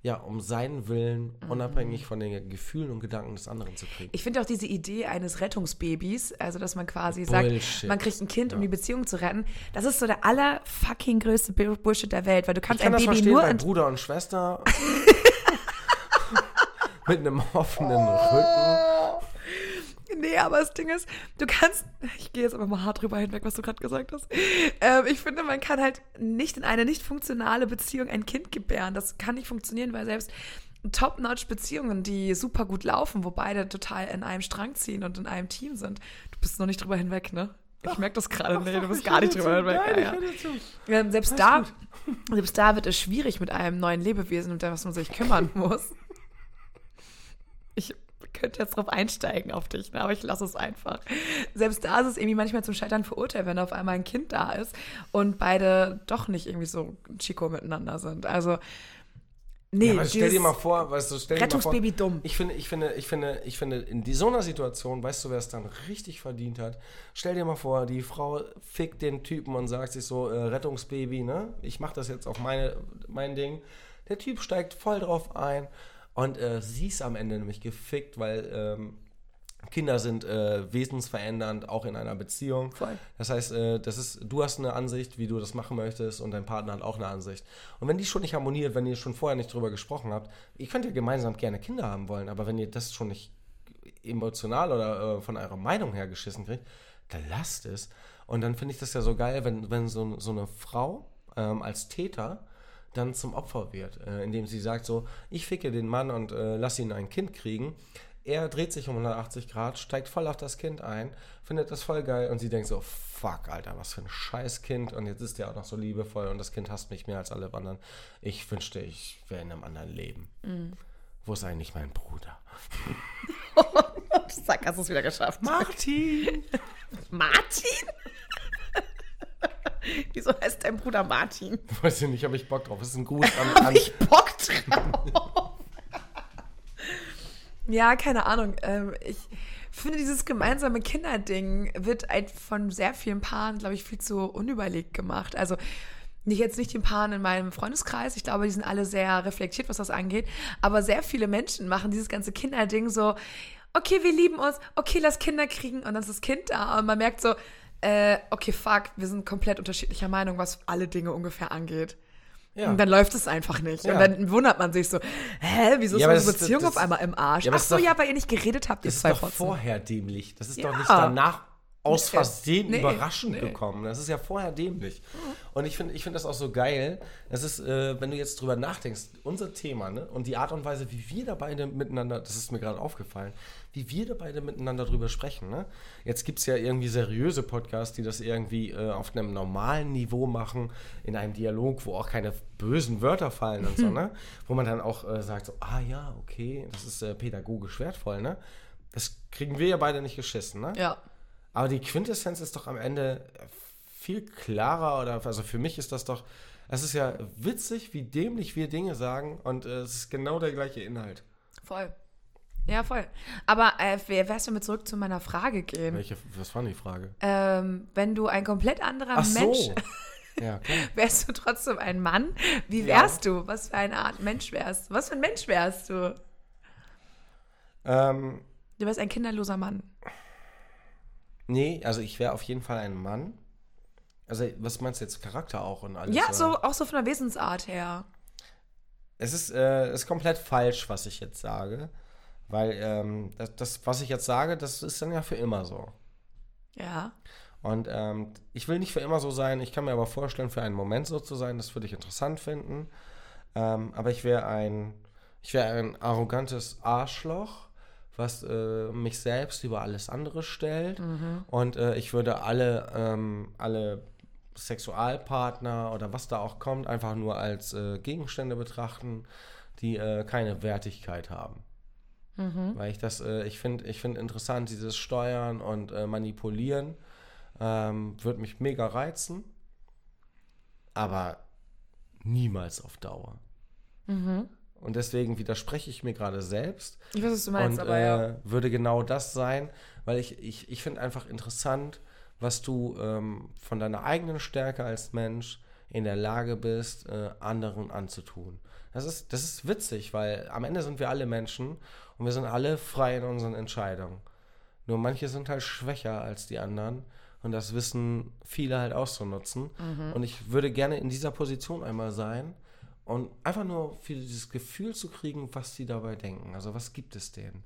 ja, um seinen Willen unabhängig von den Gefühlen und Gedanken des anderen zu kriegen. Ich finde auch diese Idee eines Rettungsbabys, also dass man quasi sagt, Bullshit. man kriegt ein Kind, um die Beziehung zu retten, das ist so der aller fucking größte Bu- Bullshit der Welt, weil du Ich kannst kann ein das Baby verstehen nur bei Bruder und Schwester mit einem offenen Rücken. Nee, aber das Ding ist, du kannst, ich gehe jetzt aber mal hart drüber hinweg, was du gerade gesagt hast. Ähm, ich finde, man kann halt nicht in eine nicht funktionale Beziehung ein Kind gebären. Das kann nicht funktionieren, weil selbst Top-Notch-Beziehungen, die super gut laufen, wo beide total in einem Strang ziehen und in einem Team sind. Du bist noch nicht drüber hinweg, ne? Ich merke das gerade, nee, du bist gar nicht drüber hinweg. Ja, ja. Ähm, selbst, da, selbst da wird es schwierig mit einem neuen Lebewesen, um das man sich kümmern muss. Ich könnte jetzt drauf einsteigen auf dich, ne? aber ich lasse es einfach. Selbst da ist es irgendwie manchmal zum Scheitern verurteilt, wenn auf einmal ein Kind da ist und beide doch nicht irgendwie so Chico miteinander sind. Also Nee, ja, stell dir mal vor, weißt du, stell Rettungsbaby dir mal vor, dumm. Ich finde, ich finde, ich finde, ich finde, in so einer Situation, weißt du, wer es dann richtig verdient hat? Stell dir mal vor, die Frau fickt den Typen und sagt sich so, äh, Rettungsbaby, ne? Ich mach das jetzt auf meine, mein Ding. Der Typ steigt voll drauf ein und äh, sie ist am Ende nämlich gefickt, weil ähm, Kinder sind äh, wesensverändernd, auch in einer Beziehung. Voll. Das heißt, äh, das ist, du hast eine Ansicht, wie du das machen möchtest, und dein Partner hat auch eine Ansicht. Und wenn die schon nicht harmoniert, wenn ihr schon vorher nicht drüber gesprochen habt, ihr könnt ja gemeinsam gerne Kinder haben wollen, aber wenn ihr das schon nicht emotional oder äh, von eurer Meinung her geschissen kriegt, dann lasst es. Und dann finde ich das ja so geil, wenn, wenn so, so eine Frau ähm, als Täter dann zum Opfer wird, äh, indem sie sagt so, ich ficke den Mann und äh, lass ihn ein Kind kriegen er dreht sich um 180 Grad, steigt voll auf das Kind ein, findet das voll geil und sie denkt so, fuck, Alter, was für ein scheiß Kind und jetzt ist der auch noch so liebevoll und das Kind hasst mich mehr als alle anderen. Ich wünschte, ich wäre in einem anderen Leben. Mhm. Wo ist eigentlich mein Bruder? Zack, hast du es wieder geschafft. Martin! Martin? Wieso heißt dein Bruder Martin? Weiß ich nicht, habe ich Bock drauf. Das ist ein Gruß an. an hab ich Bock drauf? Ja, keine Ahnung. Ähm, ich finde, dieses gemeinsame Kinderding wird halt von sehr vielen Paaren, glaube ich, viel zu unüberlegt gemacht. Also nicht jetzt nicht den Paaren in meinem Freundeskreis. Ich glaube, die sind alle sehr reflektiert, was das angeht. Aber sehr viele Menschen machen dieses ganze Kinderding so, okay, wir lieben uns, okay, lass Kinder kriegen und dann ist das Kind da. Und man merkt so, äh, okay, fuck, wir sind komplett unterschiedlicher Meinung, was alle Dinge ungefähr angeht. Ja. Und dann läuft es einfach nicht. Ja. Und dann wundert man sich so, hä, wieso ist ja, unsere Beziehung das, auf einmal im Arsch? Ja, Ach so, doch, ja, weil ihr nicht geredet habt, ihr zwei Das ist doch vorher dämlich. Das ist doch nicht danach aus Versehen nee, überraschend nee. gekommen. Das ist ja vorher dämlich. Und ich finde ich find das auch so geil. Das ist, äh, wenn du jetzt drüber nachdenkst, unser Thema ne? und die Art und Weise, wie wir da beide miteinander, das ist mir gerade aufgefallen, wie wir da beide miteinander drüber sprechen. Ne? Jetzt gibt es ja irgendwie seriöse Podcasts, die das irgendwie äh, auf einem normalen Niveau machen, in einem Dialog, wo auch keine bösen Wörter fallen und so, ne? Wo man dann auch äh, sagt, so, ah ja, okay, das ist äh, pädagogisch wertvoll, ne? Das kriegen wir ja beide nicht geschissen, ne? Ja. Aber die Quintessenz ist doch am Ende viel klarer oder also für mich ist das doch, es ist ja witzig, wie dämlich wir Dinge sagen und äh, es ist genau der gleiche Inhalt. Voll. Ja, voll. Aber äh, wärst du mit zurück zu meiner Frage gehen? Welche, was war die Frage? Ähm, wenn du ein komplett anderer Ach Mensch so. ja, wärst du trotzdem ein Mann? Wie wärst ja. du? Was für eine Art Mensch wärst du? Was für ein Mensch wärst du? Ähm, du wärst ein kinderloser Mann. Nee, also ich wäre auf jeden Fall ein Mann. Also, was meinst du jetzt? Charakter auch und alles? Ja, so, auch so von der Wesensart her. Es ist, äh, ist komplett falsch, was ich jetzt sage. Weil ähm, das, das, was ich jetzt sage, das ist dann ja für immer so. Ja. Und ähm, ich will nicht für immer so sein. Ich kann mir aber vorstellen, für einen Moment so zu sein. Das würde ich interessant finden. Ähm, aber ich wäre ein, ich wäre ein arrogantes Arschloch was äh, mich selbst über alles andere stellt. Mhm. Und äh, ich würde alle, ähm, alle Sexualpartner oder was da auch kommt, einfach nur als äh, Gegenstände betrachten, die äh, keine Wertigkeit haben. Mhm. Weil ich das, äh, ich finde ich find interessant, dieses Steuern und äh, Manipulieren ähm, würde mich mega reizen, aber niemals auf Dauer. Mhm. Und deswegen widerspreche ich mir gerade selbst. Ich weiß, was du meinst, und, aber ja. Äh, würde genau das sein, weil ich, ich, ich finde einfach interessant, was du ähm, von deiner eigenen Stärke als Mensch in der Lage bist, äh, anderen anzutun. Das ist, das ist witzig, weil am Ende sind wir alle Menschen und wir sind alle frei in unseren Entscheidungen. Nur manche sind halt schwächer als die anderen und das wissen viele halt auszunutzen. Mhm. Und ich würde gerne in dieser Position einmal sein und einfach nur für dieses Gefühl zu kriegen, was die dabei denken. Also was gibt es denen?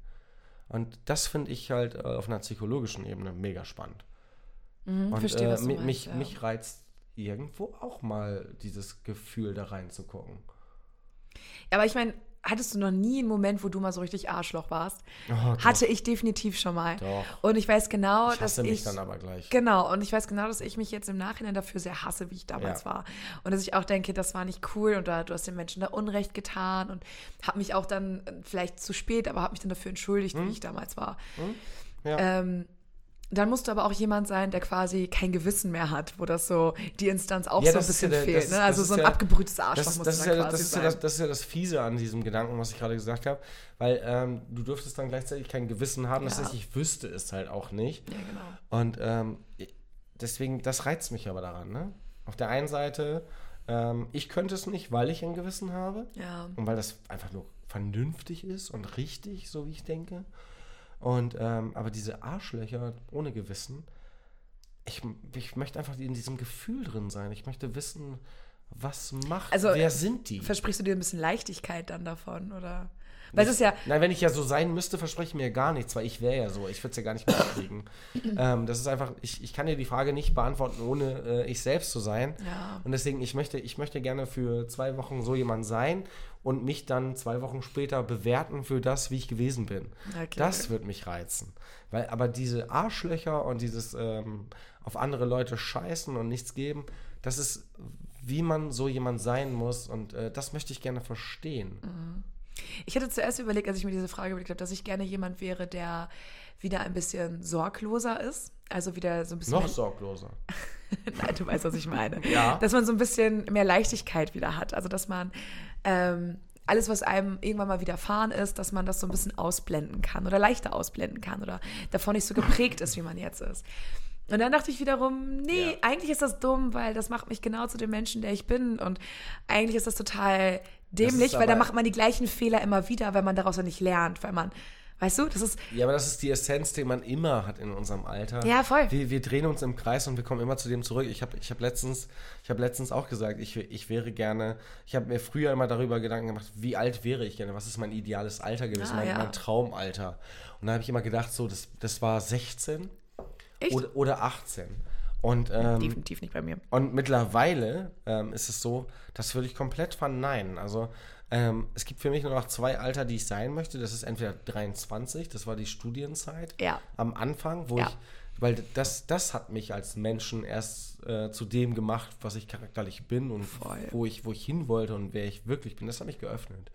Und das finde ich halt äh, auf einer psychologischen Ebene mega spannend. Mhm, Und verstehe, äh, was du meinst, mich, ja. mich reizt irgendwo auch mal dieses Gefühl, da reinzugucken. Aber ich meine, hattest du noch nie einen Moment, wo du mal so richtig Arschloch warst? Oh. Hatte ich definitiv schon mal. Doch. Und ich weiß genau, Ich dass hasse mich ich. dann aber gleich. Genau, und ich weiß genau, dass ich mich jetzt im Nachhinein dafür sehr hasse, wie ich damals Ja. war. Und dass ich auch denke, das war nicht cool und da, du hast den Menschen da Unrecht getan und habe mich auch dann äh, vielleicht zu spät, aber habe mich dann dafür entschuldigt, Hm? wie ich damals war. Ja. Ähm, dann musst du aber auch jemand sein, der quasi kein Gewissen mehr hat, wo das so die Instanz auch Ja, so ein ja bisschen der- fehlt. das- ne? Also so ein ja- abgebrühtes Arschloch Das, muss das, dann ja, quasi das, ja das, das ist ja das Fiese an diesem Gedanken, was ich gerade gesagt habe, weil ähm, du dürftest dann gleichzeitig kein Gewissen haben, das Ja. heißt, ich wüsste es halt auch nicht. ja, genau. Und ähm, deswegen, das reizt mich aber daran. Ne? Auf der einen Seite, ähm, ich könnte es nicht, weil ich ein Gewissen habe Ja. und weil das einfach nur vernünftig ist und richtig, so wie ich denke. Und ähm, aber diese Arschlöcher ohne Gewissen, ich, ich möchte einfach in diesem Gefühl drin sein. Ich möchte wissen, was macht, Also, wer sind die? Versprichst du dir ein bisschen Leichtigkeit dann davon, oder? Weil es ist ja, Nein, wenn ich ja so sein müsste, verspreche ich mir gar nichts, weil ich wäre ja so. Ich würde es ja gar nicht mitkriegen. ähm, das ist einfach, ich, ich kann dir die Frage nicht beantworten, ohne äh, ich selbst zu sein. Ja. Und deswegen, ich möchte, ich möchte gerne für zwei Wochen so jemand sein und mich dann zwei Wochen später bewerten für das, wie ich gewesen bin. Okay. Das wird mich reizen. Weil, aber diese Arschlöcher und dieses ähm, auf andere Leute scheißen und nichts geben, das ist, wie man so jemand sein muss. Und äh, das möchte ich gerne verstehen. Ich hatte zuerst überlegt, als ich mir diese Frage überlegt habe, dass ich gerne jemand wäre, der wieder ein bisschen sorgloser ist. Also wieder so ein bisschen. Noch sorgloser. Nein, du weißt, was ich meine. Ja. Dass man so ein bisschen mehr Leichtigkeit wieder hat. Also, dass man ähm, alles, was einem irgendwann mal widerfahren ist, dass man das so ein bisschen ausblenden kann oder leichter ausblenden kann oder davon nicht so geprägt ist, wie man jetzt ist. Und dann dachte ich wiederum, nee, Ja. eigentlich ist das dumm, weil das macht mich genau zu dem Menschen, der ich bin. Und eigentlich ist das total dämlich, weil da macht man die gleichen Fehler immer wieder, weil man daraus ja nicht lernt, weil man, weißt du, das ist, Ja, aber das ist die Essenz, die man immer hat in unserem Alter. Ja, voll. Wir, wir drehen uns im Kreis und wir kommen immer zu dem zurück. Ich habe ich hab letztens, ich hab letztens auch gesagt, ich, ich wäre gerne, ich habe mir früher immer darüber Gedanken gemacht, wie alt wäre ich gerne, was ist mein ideales Alter gewesen, Ah, mein, ja. mein Traumalter. Und da habe ich immer gedacht, so, das, das war 16 Echt? oder, oder 18. Und, ähm, definitiv nicht bei mir. und mittlerweile ähm, ist es so, das würde ich komplett verneinen. Also ähm, es gibt für mich nur noch zwei Alter, die ich sein möchte. Das ist entweder 23, das war die Studienzeit Ja. am Anfang, wo Ja. ich, weil das, das hat mich als Menschen erst äh, zu dem gemacht, was ich charakterlich bin und Voll. wo ich, wo ich hin wollte und wer ich wirklich bin. Das hat mich geöffnet.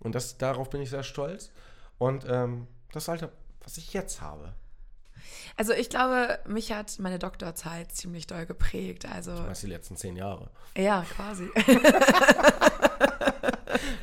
Und das, darauf bin ich sehr stolz. Und ähm, das Alter, was ich jetzt habe. Also ich glaube, mich hat meine Doktorzeit ziemlich doll geprägt. Also Das die letzten zehn Jahre. ja, quasi.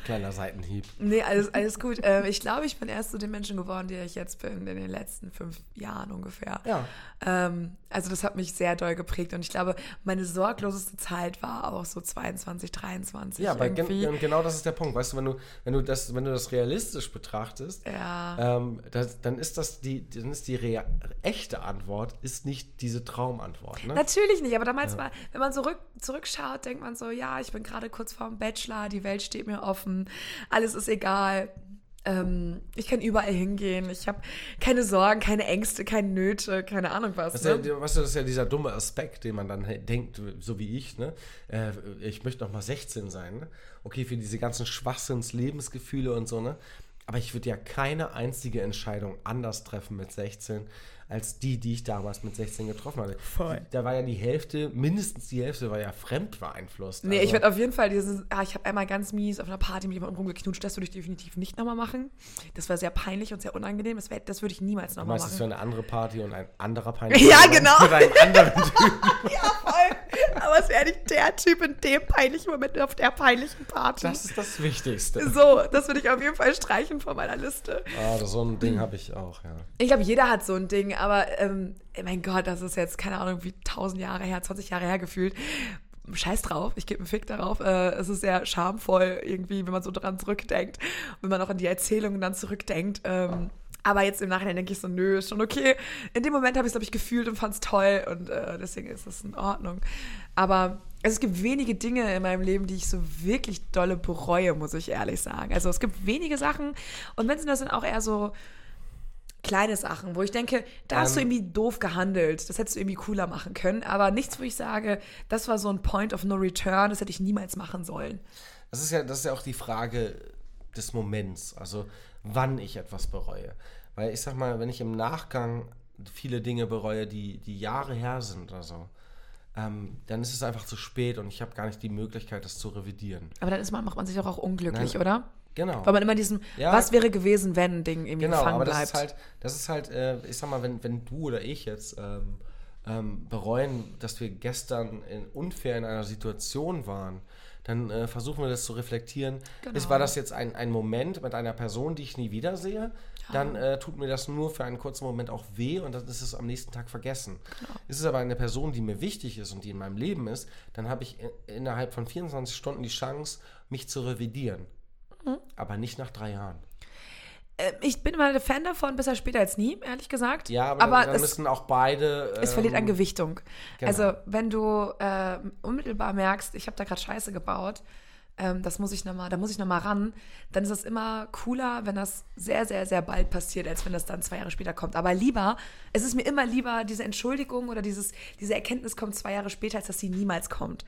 Kleiner Seitenhieb. nee, alles, alles gut. Ähm, ich glaube, ich bin erst zu dem Menschen geworden, der ich jetzt bin, in den letzten fünf Jahren ungefähr. Ja. Ähm, also das hat mich sehr doll geprägt. Und ich glaube, meine sorgloseste Zeit war auch so 22, 23 Ja, aber gen genau das ist der Punkt. Weißt du, wenn du, wenn du, das, wenn du das realistisch betrachtest, ja. ähm, das, dann ist das die, dann ist die rea echte Antwort, ist nicht diese Traumantwort. Ne? Natürlich nicht, aber damals war, wenn man zurück, zurückschaut, denkt man so, ja, ich bin gerade kurz vorm Bachelor, die Welt steht mir offen, alles ist egal. Ähm, ich kann überall hingehen, ich habe keine Sorgen, keine Ängste, keine Nöte, keine Ahnung was. Das ist, Ne? ja, weißt du, das ist ja dieser dumme Aspekt, den man dann he- denkt, so wie ich, ne? Äh, ich möchte noch mal 16 sein, ne? Okay, für diese ganzen Schwachsinns-Lebensgefühle und so, ne? Aber ich würde ja keine einzige Entscheidung anders treffen mit 16, als die, die ich damals mit 16 getroffen hatte. Voll. Da war ja die Hälfte, mindestens die Hälfte war ja fremd beeinflusst. Nee, Also- ich werde auf jeden Fall dieses, ah, ich habe einmal ganz mies auf einer Party mit jemandem rumgeknutscht, das würde ich definitiv nicht nochmal machen. Das war sehr peinlich und sehr unangenehm, das, wär- das würde ich niemals Du nochmal meinst, es machen. wäre eine andere Party und ein anderer peinlicher Ja, genau. Mit einem anderen Typen. Ja, voll. Aber es wäre nicht der Typ in dem peinlichen Moment auf der peinlichen Party. Das ist das Wichtigste. so, das würde ich auf jeden Fall streichen von meiner Liste. Ah, so ein Ding habe ich auch, ja. Ich glaube, jeder hat so ein Ding, aber ähm, mein Gott, das ist jetzt, keine Ahnung, wie 1000 Jahre her, 20 Jahre her gefühlt. Scheiß drauf, ich gebe einen Fick darauf. Äh, es ist sehr schamvoll irgendwie, wenn man so dran zurückdenkt. Wenn man auch an die Erzählungen dann zurückdenkt. Ähm, aber jetzt im Nachhinein denke ich so, nö, ist schon okay. In dem Moment habe ich es, glaube ich, gefühlt und fand es toll und äh, deswegen ist es in Ordnung. Aber also es gibt wenige Dinge in meinem Leben, die ich so wirklich dolle bereue, muss ich ehrlich sagen. Also es gibt wenige Sachen und wenn es das sind auch eher so Kleine Sachen, wo ich denke, da hast du Ähm. irgendwie doof gehandelt. Das hättest du irgendwie cooler machen können. Aber nichts, wo ich sage, das war so ein Point of no return, das hätte ich niemals machen sollen. Das ist ja, das ist ja auch die Frage des Moments, also wann ich etwas bereue. Weil ich sag mal, wenn ich im Nachgang viele Dinge bereue, die, die Jahre her sind oder so, ähm, dann ist es einfach zu spät und ich habe gar nicht die Möglichkeit, das zu revidieren. Aber dann ist man, macht man sich doch auch unglücklich, Nein. oder? Genau. Weil man immer diesem, Ja. was wäre gewesen, wenn Ding irgendwie Genau, gefangen aber das bleibt. ist halt, das ist halt, äh, ich sag mal, wenn, wenn du oder ich jetzt ähm, ähm, bereuen, dass wir gestern in, unfair in einer Situation waren, dann äh, versuchen wir das zu reflektieren. Genau. Ist, war das jetzt ein, ein Moment mit einer Person, die ich nie wiedersehe? Dann äh, tut mir das nur für einen kurzen Moment auch weh und dann ist es am nächsten Tag vergessen. Genau. Ist es aber eine Person, die mir wichtig ist und die in meinem Leben ist, dann habe ich in, innerhalb von 24 Stunden die Chance, mich zu revidieren. Mhm. Aber nicht nach drei Jahren. Äh, ich bin immer der Fan davon, besser später als nie, ehrlich gesagt. Ja, aber, dann, dann es, müssen auch beide. es verliert an ähm, Gewichtung. genau. Also, wenn du äh, unmittelbar merkst, ich habe da gerade Scheiße gebaut, ähm, das muss ich noch mal, da muss ich nochmal ran, dann ist es immer cooler, wenn das sehr, sehr, sehr bald passiert, als wenn das dann zwei Jahre später kommt. Aber lieber, es ist mir immer lieber, diese Entschuldigung oder dieses, diese Erkenntnis kommt zwei Jahre später, als dass sie niemals kommt.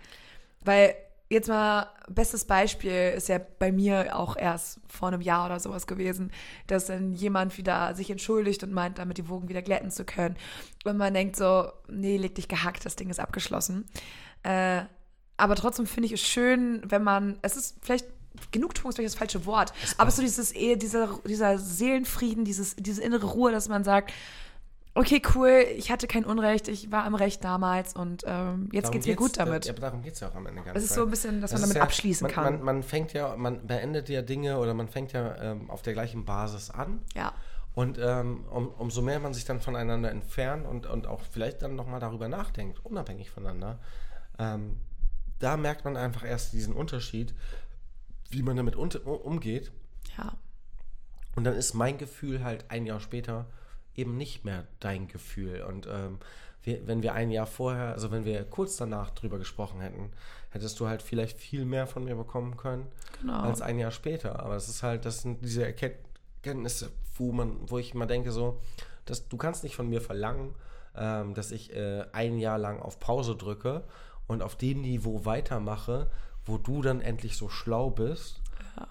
Weil jetzt mal, bestes Beispiel ist ja bei mir auch erst vor einem Jahr oder sowas gewesen, dass dann jemand wieder sich entschuldigt und meint, damit die Wogen wieder glätten zu können. Und man denkt so, nee, leg dich gehackt, das Ding ist abgeschlossen. Äh, aber trotzdem finde ich es schön, wenn man, es ist vielleicht, Genugtuung ist vielleicht das falsche Wort, aber es ist so dieses, eher dieser, dieser Seelenfrieden, dieses, diese innere Ruhe, dass man sagt, okay, cool, ich hatte kein Unrecht, ich war im Recht damals und ähm, jetzt darum geht's mir gut da- damit. Ja, aber darum geht es ja auch am Ende gar Es ist so ein bisschen, dass das man damit ja, abschließen man, kann. Man, man fängt ja, man beendet ja Dinge oder man fängt ja ähm, auf der gleichen Basis an. ja. Und ähm, um, umso mehr man sich dann voneinander entfernt und, und auch vielleicht dann nochmal darüber nachdenkt, unabhängig voneinander, ähm, da merkt man einfach erst diesen Unterschied, wie man damit unter, umgeht. Ja. Und dann ist mein Gefühl halt ein Jahr später eben nicht mehr dein Gefühl. Und ähm, wir, wenn wir ein Jahr vorher, also wenn wir kurz danach drüber gesprochen hätten, hättest du halt vielleicht viel mehr von mir bekommen können Genau. als ein Jahr später. Aber es ist halt, das sind diese Erkenntnisse, wo man, wo ich immer denke, so, dass du kannst nicht von mir verlangen, ähm, dass ich äh, ein Jahr lang auf Pause drücke und auf dem Niveau weitermache, wo du dann endlich so schlau bist,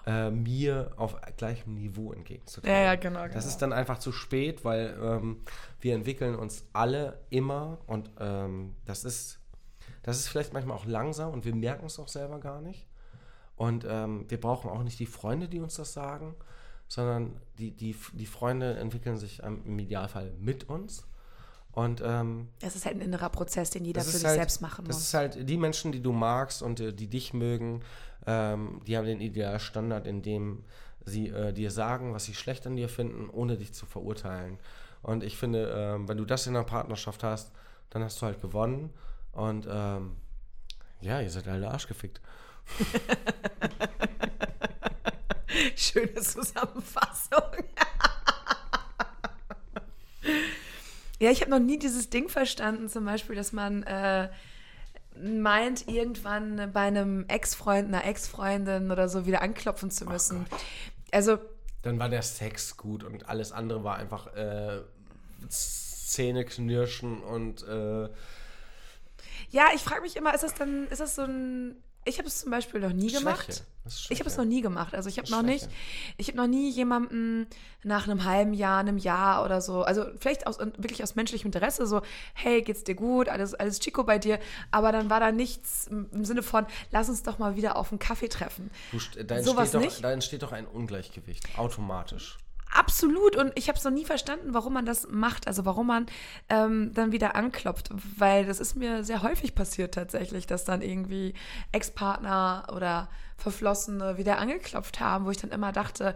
äh, mir auf gleichem Niveau entgegenzutreten. Ja, ja, genau, Das genau. ist dann einfach zu spät, weil ähm, wir entwickeln uns alle immer und ähm, das ist, das ist vielleicht manchmal auch langsam und wir merken es auch selber gar nicht. Und ähm, wir brauchen auch nicht die Freunde, die uns das sagen, sondern die, die, die Freunde entwickeln sich im Idealfall mit uns. Und ähm, Es ist halt ein innerer Prozess, den jeder das für sich halt, selbst machen Das muss. ist halt die Menschen, die du magst und äh, die dich mögen, ähm, die haben den Idealstandard, in dem sie äh, dir sagen, was sie schlecht an dir finden, ohne dich zu verurteilen. Und ich finde, ähm, wenn du das in einer Partnerschaft hast, dann hast du halt gewonnen. Und ähm, ja, ihr seid alle arschgefickt. Schöne Zusammenfassung. Ja, ich habe noch nie dieses Ding verstanden, zum Beispiel, dass man äh, meint, irgendwann bei einem Ex-Freund, einer Ex-Freundin oder so wieder anklopfen zu müssen. also, Dann war der Sex gut und alles andere war einfach äh, Zähneknirschen und äh, ja, ich frage mich immer, ist das dann, ist das so ein. Ich habe es zum Beispiel noch nie gemacht. Ich habe es noch nie gemacht. Also ich habe noch nicht, ich habe noch nie jemanden nach einem halben Jahr, einem Jahr oder so, also vielleicht aus wirklich aus menschlichem Interesse, so, hey, geht's dir gut, alles, alles Chico bei dir, aber dann war da nichts im Sinne von, lass uns doch mal wieder auf einen Kaffee treffen. Du, da, entsteht doch, nicht? da entsteht doch ein Ungleichgewicht, automatisch. Absolut. Und ich habe es noch nie verstanden, warum man das macht. Also warum man ähm, dann wieder anklopft. Weil das ist mir sehr häufig passiert tatsächlich, dass dann irgendwie Ex-Partner oder Verflossene wieder angeklopft haben, wo ich dann immer dachte,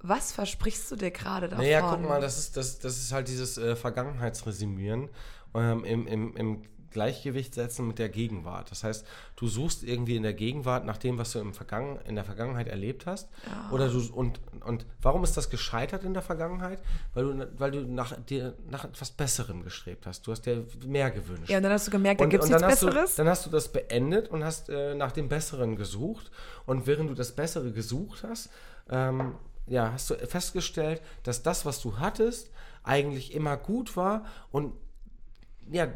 was versprichst du dir gerade davon? Naja, guck mal, das ist, das, das ist halt dieses äh, Vergangenheitsresümieren ähm, im, im, im Gleichgewicht setzen mit der Gegenwart. Das heißt, du suchst irgendwie in der Gegenwart nach dem, was du im Vergangen, in der Vergangenheit erlebt hast. Oder du und, und warum ist das gescheitert in der Vergangenheit? Weil du, weil du nach, dir, nach etwas Besserem gestrebt hast. Du hast dir mehr gewünscht. Ja, und dann hast du gemerkt, da gibt es nichts Besseres. Du, dann hast du das beendet und hast äh, nach dem Besseren gesucht. Und während du das Bessere gesucht hast, ähm, ja, hast du festgestellt, dass das, was du hattest, eigentlich immer gut war und ja,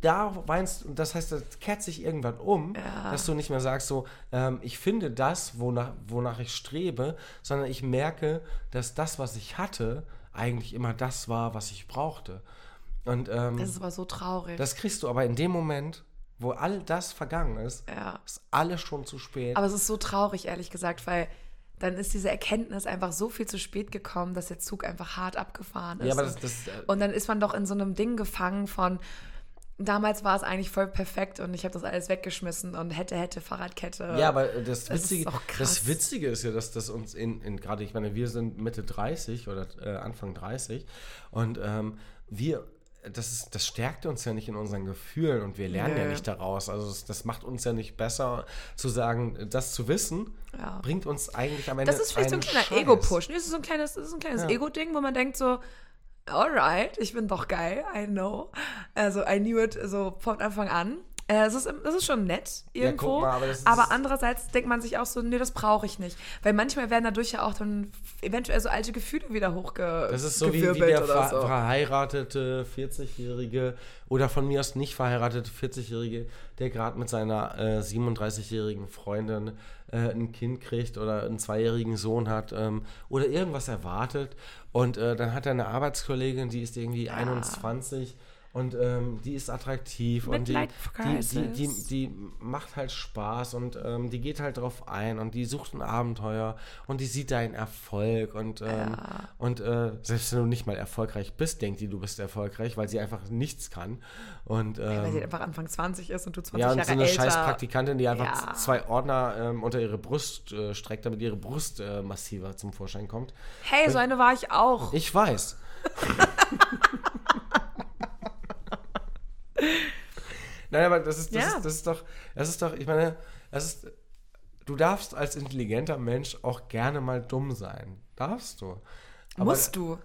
da weinst, und das heißt, das kehrt sich irgendwann um, Ja. dass du nicht mehr sagst, so, ähm, ich finde das, wonach, wonach ich strebe, sondern ich merke, dass das, was ich hatte, eigentlich immer das war, was ich brauchte. Und ähm, Das ist aber so traurig. das kriegst du aber in dem Moment, wo all das vergangen ist, ja. ist alles schon zu spät. Aber es ist so traurig, ehrlich gesagt, weil dann ist diese Erkenntnis einfach so viel zu spät gekommen, dass der Zug einfach hart abgefahren ist. ja, aber das, das, äh, und dann ist man doch in so einem Ding gefangen von, damals war es eigentlich voll perfekt und ich habe das alles weggeschmissen und hätte, hätte, Fahrradkette. Ja, aber das Das Witzige, krass. das Witzige ist ja, dass das uns in, in gerade, ich meine, wir sind Mitte 30 oder äh, Anfang 30 und ähm, wir, das, ist, das stärkt uns ja nicht in unseren Gefühlen und wir lernen ja Nö. nicht daraus. Also das, das macht uns ja nicht besser zu sagen, das zu wissen, Ja. bringt uns eigentlich am Ende Das ist vielleicht so ein kleiner. Ego-Push. Das ist so ein kleines, das ein kleines Ja. Ego-Ding, wo man denkt so, alright, ich bin doch geil, I know. Also I knew it so von Anfang an. Äh, Es ist, das ist schon nett irgendwo. guck mal, aber aber andererseits denkt man sich auch so, nee, das brauche ich nicht. Weil manchmal werden dadurch ja auch dann eventuell so alte Gefühle wieder hochge Das ist so wie, wie der ver so. verheiratete 40-Jährige oder von mir aus nicht verheiratete 40-Jährige, der gerade mit seiner äh, 37-jährigen Freundin äh, ein Kind kriegt oder einen zweijährigen Sohn hat ähm, oder irgendwas erwartet. Und äh, dann hat er eine Arbeitskollegin, die ist irgendwie 21 und ähm, die ist attraktiv und die, die, die, die, macht halt Spaß und ähm, die geht halt drauf ein und die sucht ein Abenteuer und die sieht deinen Erfolg und, ähm, Ja. und äh, selbst wenn du nicht mal erfolgreich bist, denkt die, du bist erfolgreich, weil sie einfach nichts kann. Und, Ja, weil sie ähm, einfach Anfang 20 ist und du 20 ja, und Jahre so eine älter. scheiß Praktikantin, die einfach Ja. zwei Ordner ähm, unter ihre Brust äh, streckt, damit ihre Brust äh, massiver zum Vorschein kommt. Hey, so eine war ich auch. Ich weiß. Nein, aber das ist, das, Ja. ist, das ist doch, das ist doch, ich meine, das ist, du darfst als intelligenter Mensch auch gerne mal dumm sein. Darfst du. Aber- Musst du.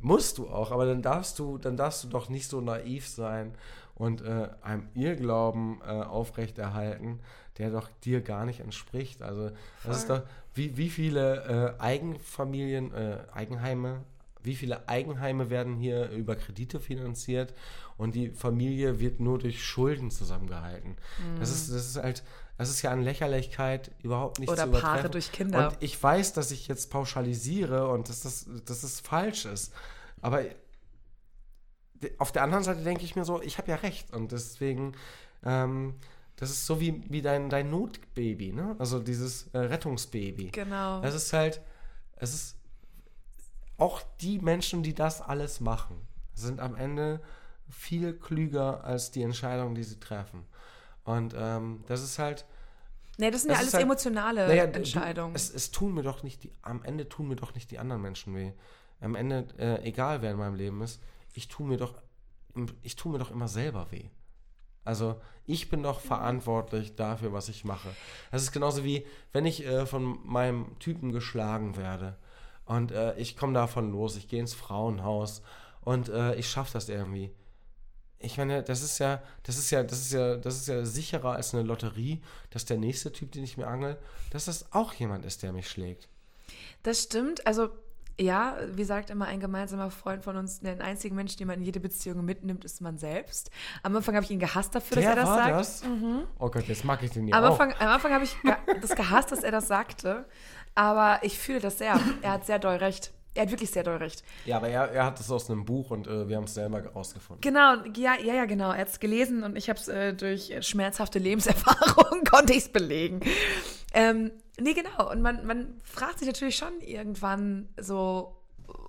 Musst du auch, aber dann darfst du, dann darfst du doch nicht so naiv sein und äh, einem Irrglauben äh, aufrechterhalten, der doch dir gar nicht entspricht. Also das ist doch, wie, wie viele äh, Eigenfamilien, äh, Eigenheime, wie viele Eigenheime werden hier über Kredite finanziert und die Familie wird nur durch Schulden zusammengehalten. Das ist, das ist halt, das ist ja an Lächerlichkeit überhaupt nicht Oder zu Paare übertreffen. durch Kinder. Und ich weiß, dass ich jetzt pauschalisiere und dass das, dass das falsch ist. Aber auf der anderen Seite denke ich mir so, ich habe ja recht. Und deswegen, ähm, das ist so wie, wie dein, dein Notbaby, ne? Also dieses äh, Rettungsbaby. Genau. Es ist halt, es ist auch die Menschen, die das alles machen, sind am Ende viel klüger als die Entscheidungen, die sie treffen. Und ähm, das ist halt, Nee, das sind Das ja alles halt- emotionale naja, du- Entscheidungen. Es, es tun mir doch nicht die, am Ende tun mir doch nicht die anderen Menschen weh. Am Ende, äh, egal wer in meinem Leben ist, ich tue mir doch, ich tue mir doch immer selber weh. Also ich bin doch verantwortlich dafür, was ich mache. Das ist genauso wie, wenn ich äh, von meinem Typen geschlagen werde und äh, ich komme davon los, ich gehe ins Frauenhaus und äh, ich schaffe das irgendwie. Ich meine, das ist ja, das ist ja, das ist ja, das ist ja sicherer als eine Lotterie, dass der nächste Typ, den ich mir angel, dass das auch jemand ist, der mich schlägt. Das stimmt. Also, ja, wie sagt immer ein gemeinsamer Freund von uns, den einzigen Mensch, den man in jede Beziehung mitnimmt, ist man selbst. Am Anfang habe ich ihn gehasst dafür, dass der er das war sagt. das? Oh Gott, jetzt mag ich den ja Am auch. Anfang, am Anfang habe ich das gehasst, dass er das sagte. Aber ich fühle das sehr. Er hat sehr doll recht. Er hat wirklich sehr doll recht. Ja, aber er, er hat das aus einem Buch und äh, wir haben es selber rausgefunden. Genau, ja, ja, ja, genau. Er hat es gelesen und ich habe es äh, durch schmerzhafte Lebenserfahrung konnte ich es belegen. Ähm, nee, genau. Und man, man fragt sich natürlich schon irgendwann so,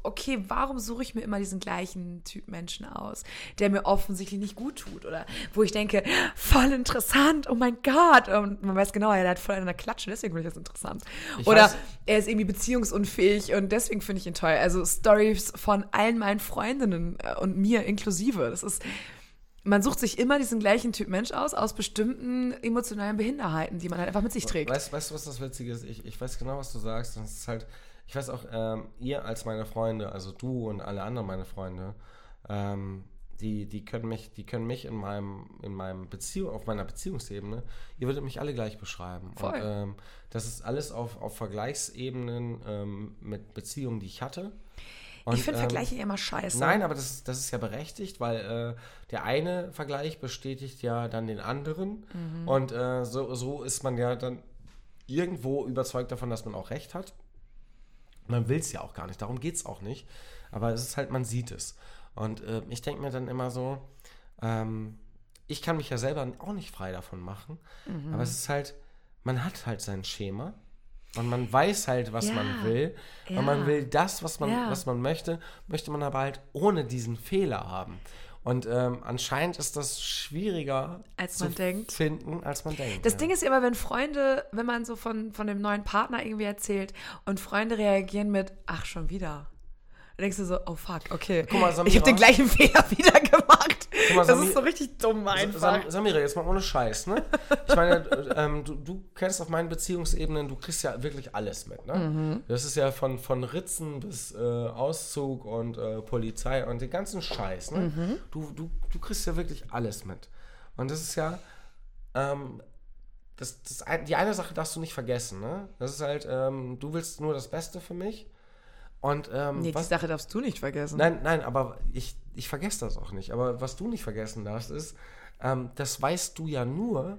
okay, warum suche ich mir immer diesen gleichen Typ Menschen aus, der mir offensichtlich nicht gut tut oder wo ich denke, voll interessant, oh mein Gott. Und man weiß genau, er hat voll eine Klatsche, deswegen finde ich das interessant. Ich oder weiß- er ist irgendwie beziehungsunfähig und deswegen finde ich ihn toll. Also Stories von allen meinen Freundinnen äh, und mir inklusive. Das ist, man sucht sich immer diesen gleichen Typ Mensch aus, aus bestimmten emotionalen Behinderheiten, die man halt einfach mit sich trägt. Weißt, weißt du, was das Witzige ist? Ich, ich weiß genau, was du sagst. Und es ist halt, ich weiß auch, ähm, ihr als meine Freunde, also du und alle anderen meine Freunde, ähm, die, die können mich, die können mich in meinem, in meinem Beziehung, auf meiner Beziehungsebene, ihr würdet mich alle gleich beschreiben. Voll. Und ähm, das ist alles auf, auf Vergleichsebenen ähm, mit Beziehungen, die ich hatte. Und, ich finde ähm, Vergleiche immer scheiße. Nein, aber das, ist- das ist ja berechtigt, weil äh, der eine Vergleich bestätigt ja dann den anderen. Mhm. Und äh, so, so ist man ja dann irgendwo überzeugt davon, dass man auch recht hat. Man will es ja auch gar nicht, darum geht es auch nicht. Aber es ist halt, man sieht es. Und äh, ich denke mir dann immer so, ähm, ich kann mich ja selber auch nicht frei davon machen. Mhm. Aber es ist halt, man hat halt sein Schema. Und man weiß halt, was Ja. man will. Ja. Und man will das, was man, Ja. was man möchte, möchte man aber halt ohne diesen Fehler haben. Und ähm, anscheinend ist das schwieriger Als zu man denkt. finden, als man denkt. Das ja. Ding ist immer, wenn Freunde, wenn man so von, von dem neuen Partner irgendwie erzählt und Freunde reagieren mit, ach, schon wieder. Dann denkst du so, oh fuck, okay. Guck mal, ich Samira. habe den gleichen Fehler wieder gemacht. Guck mal, das ist so richtig dumm einfach. Sam Samira, jetzt mal ohne Scheiß, ne? Ich meine, ähm, du, du kennst auf meinen Beziehungsebenen, du kriegst ja wirklich alles mit, ne? Mhm. Das ist ja von, von Ritzen bis äh, Auszug und äh, Polizei und den ganzen Scheiß, ne? Mhm. Du, du, du kriegst ja wirklich alles mit. Und das ist ja, ähm, das, das, die eine Sache darfst du nicht vergessen, ne? Das ist halt, ähm, du willst nur das Beste für mich. Und ähm, nee, die was, Sache darfst du nicht vergessen. Nein, nein, aber ich, ich vergesse das auch nicht. Aber was du nicht vergessen darfst, ist, ähm, das weißt du ja nur,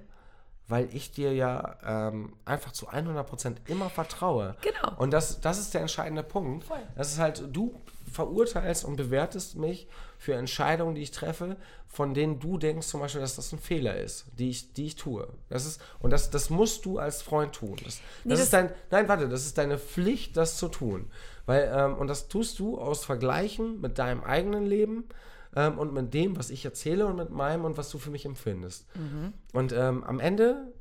weil ich dir ja ähm, einfach zu 100% immer vertraue. Genau. Und das, das ist der entscheidende Punkt. Voll. Das ist halt, du verurteilst und bewertest mich für Entscheidungen, die ich treffe, von denen du denkst zum Beispiel, dass das ein Fehler ist, die ich, die ich tue. Das ist, und das, das musst du als Freund tun. Das, das, Nee, das- ist dein, nein, warte, das ist deine Pflicht, das zu tun. Weil, ähm, und das tust du aus Vergleichen mit deinem eigenen Leben ähm, und mit dem, was ich erzähle und mit meinem und was du für mich empfindest. Und ähm, am Ende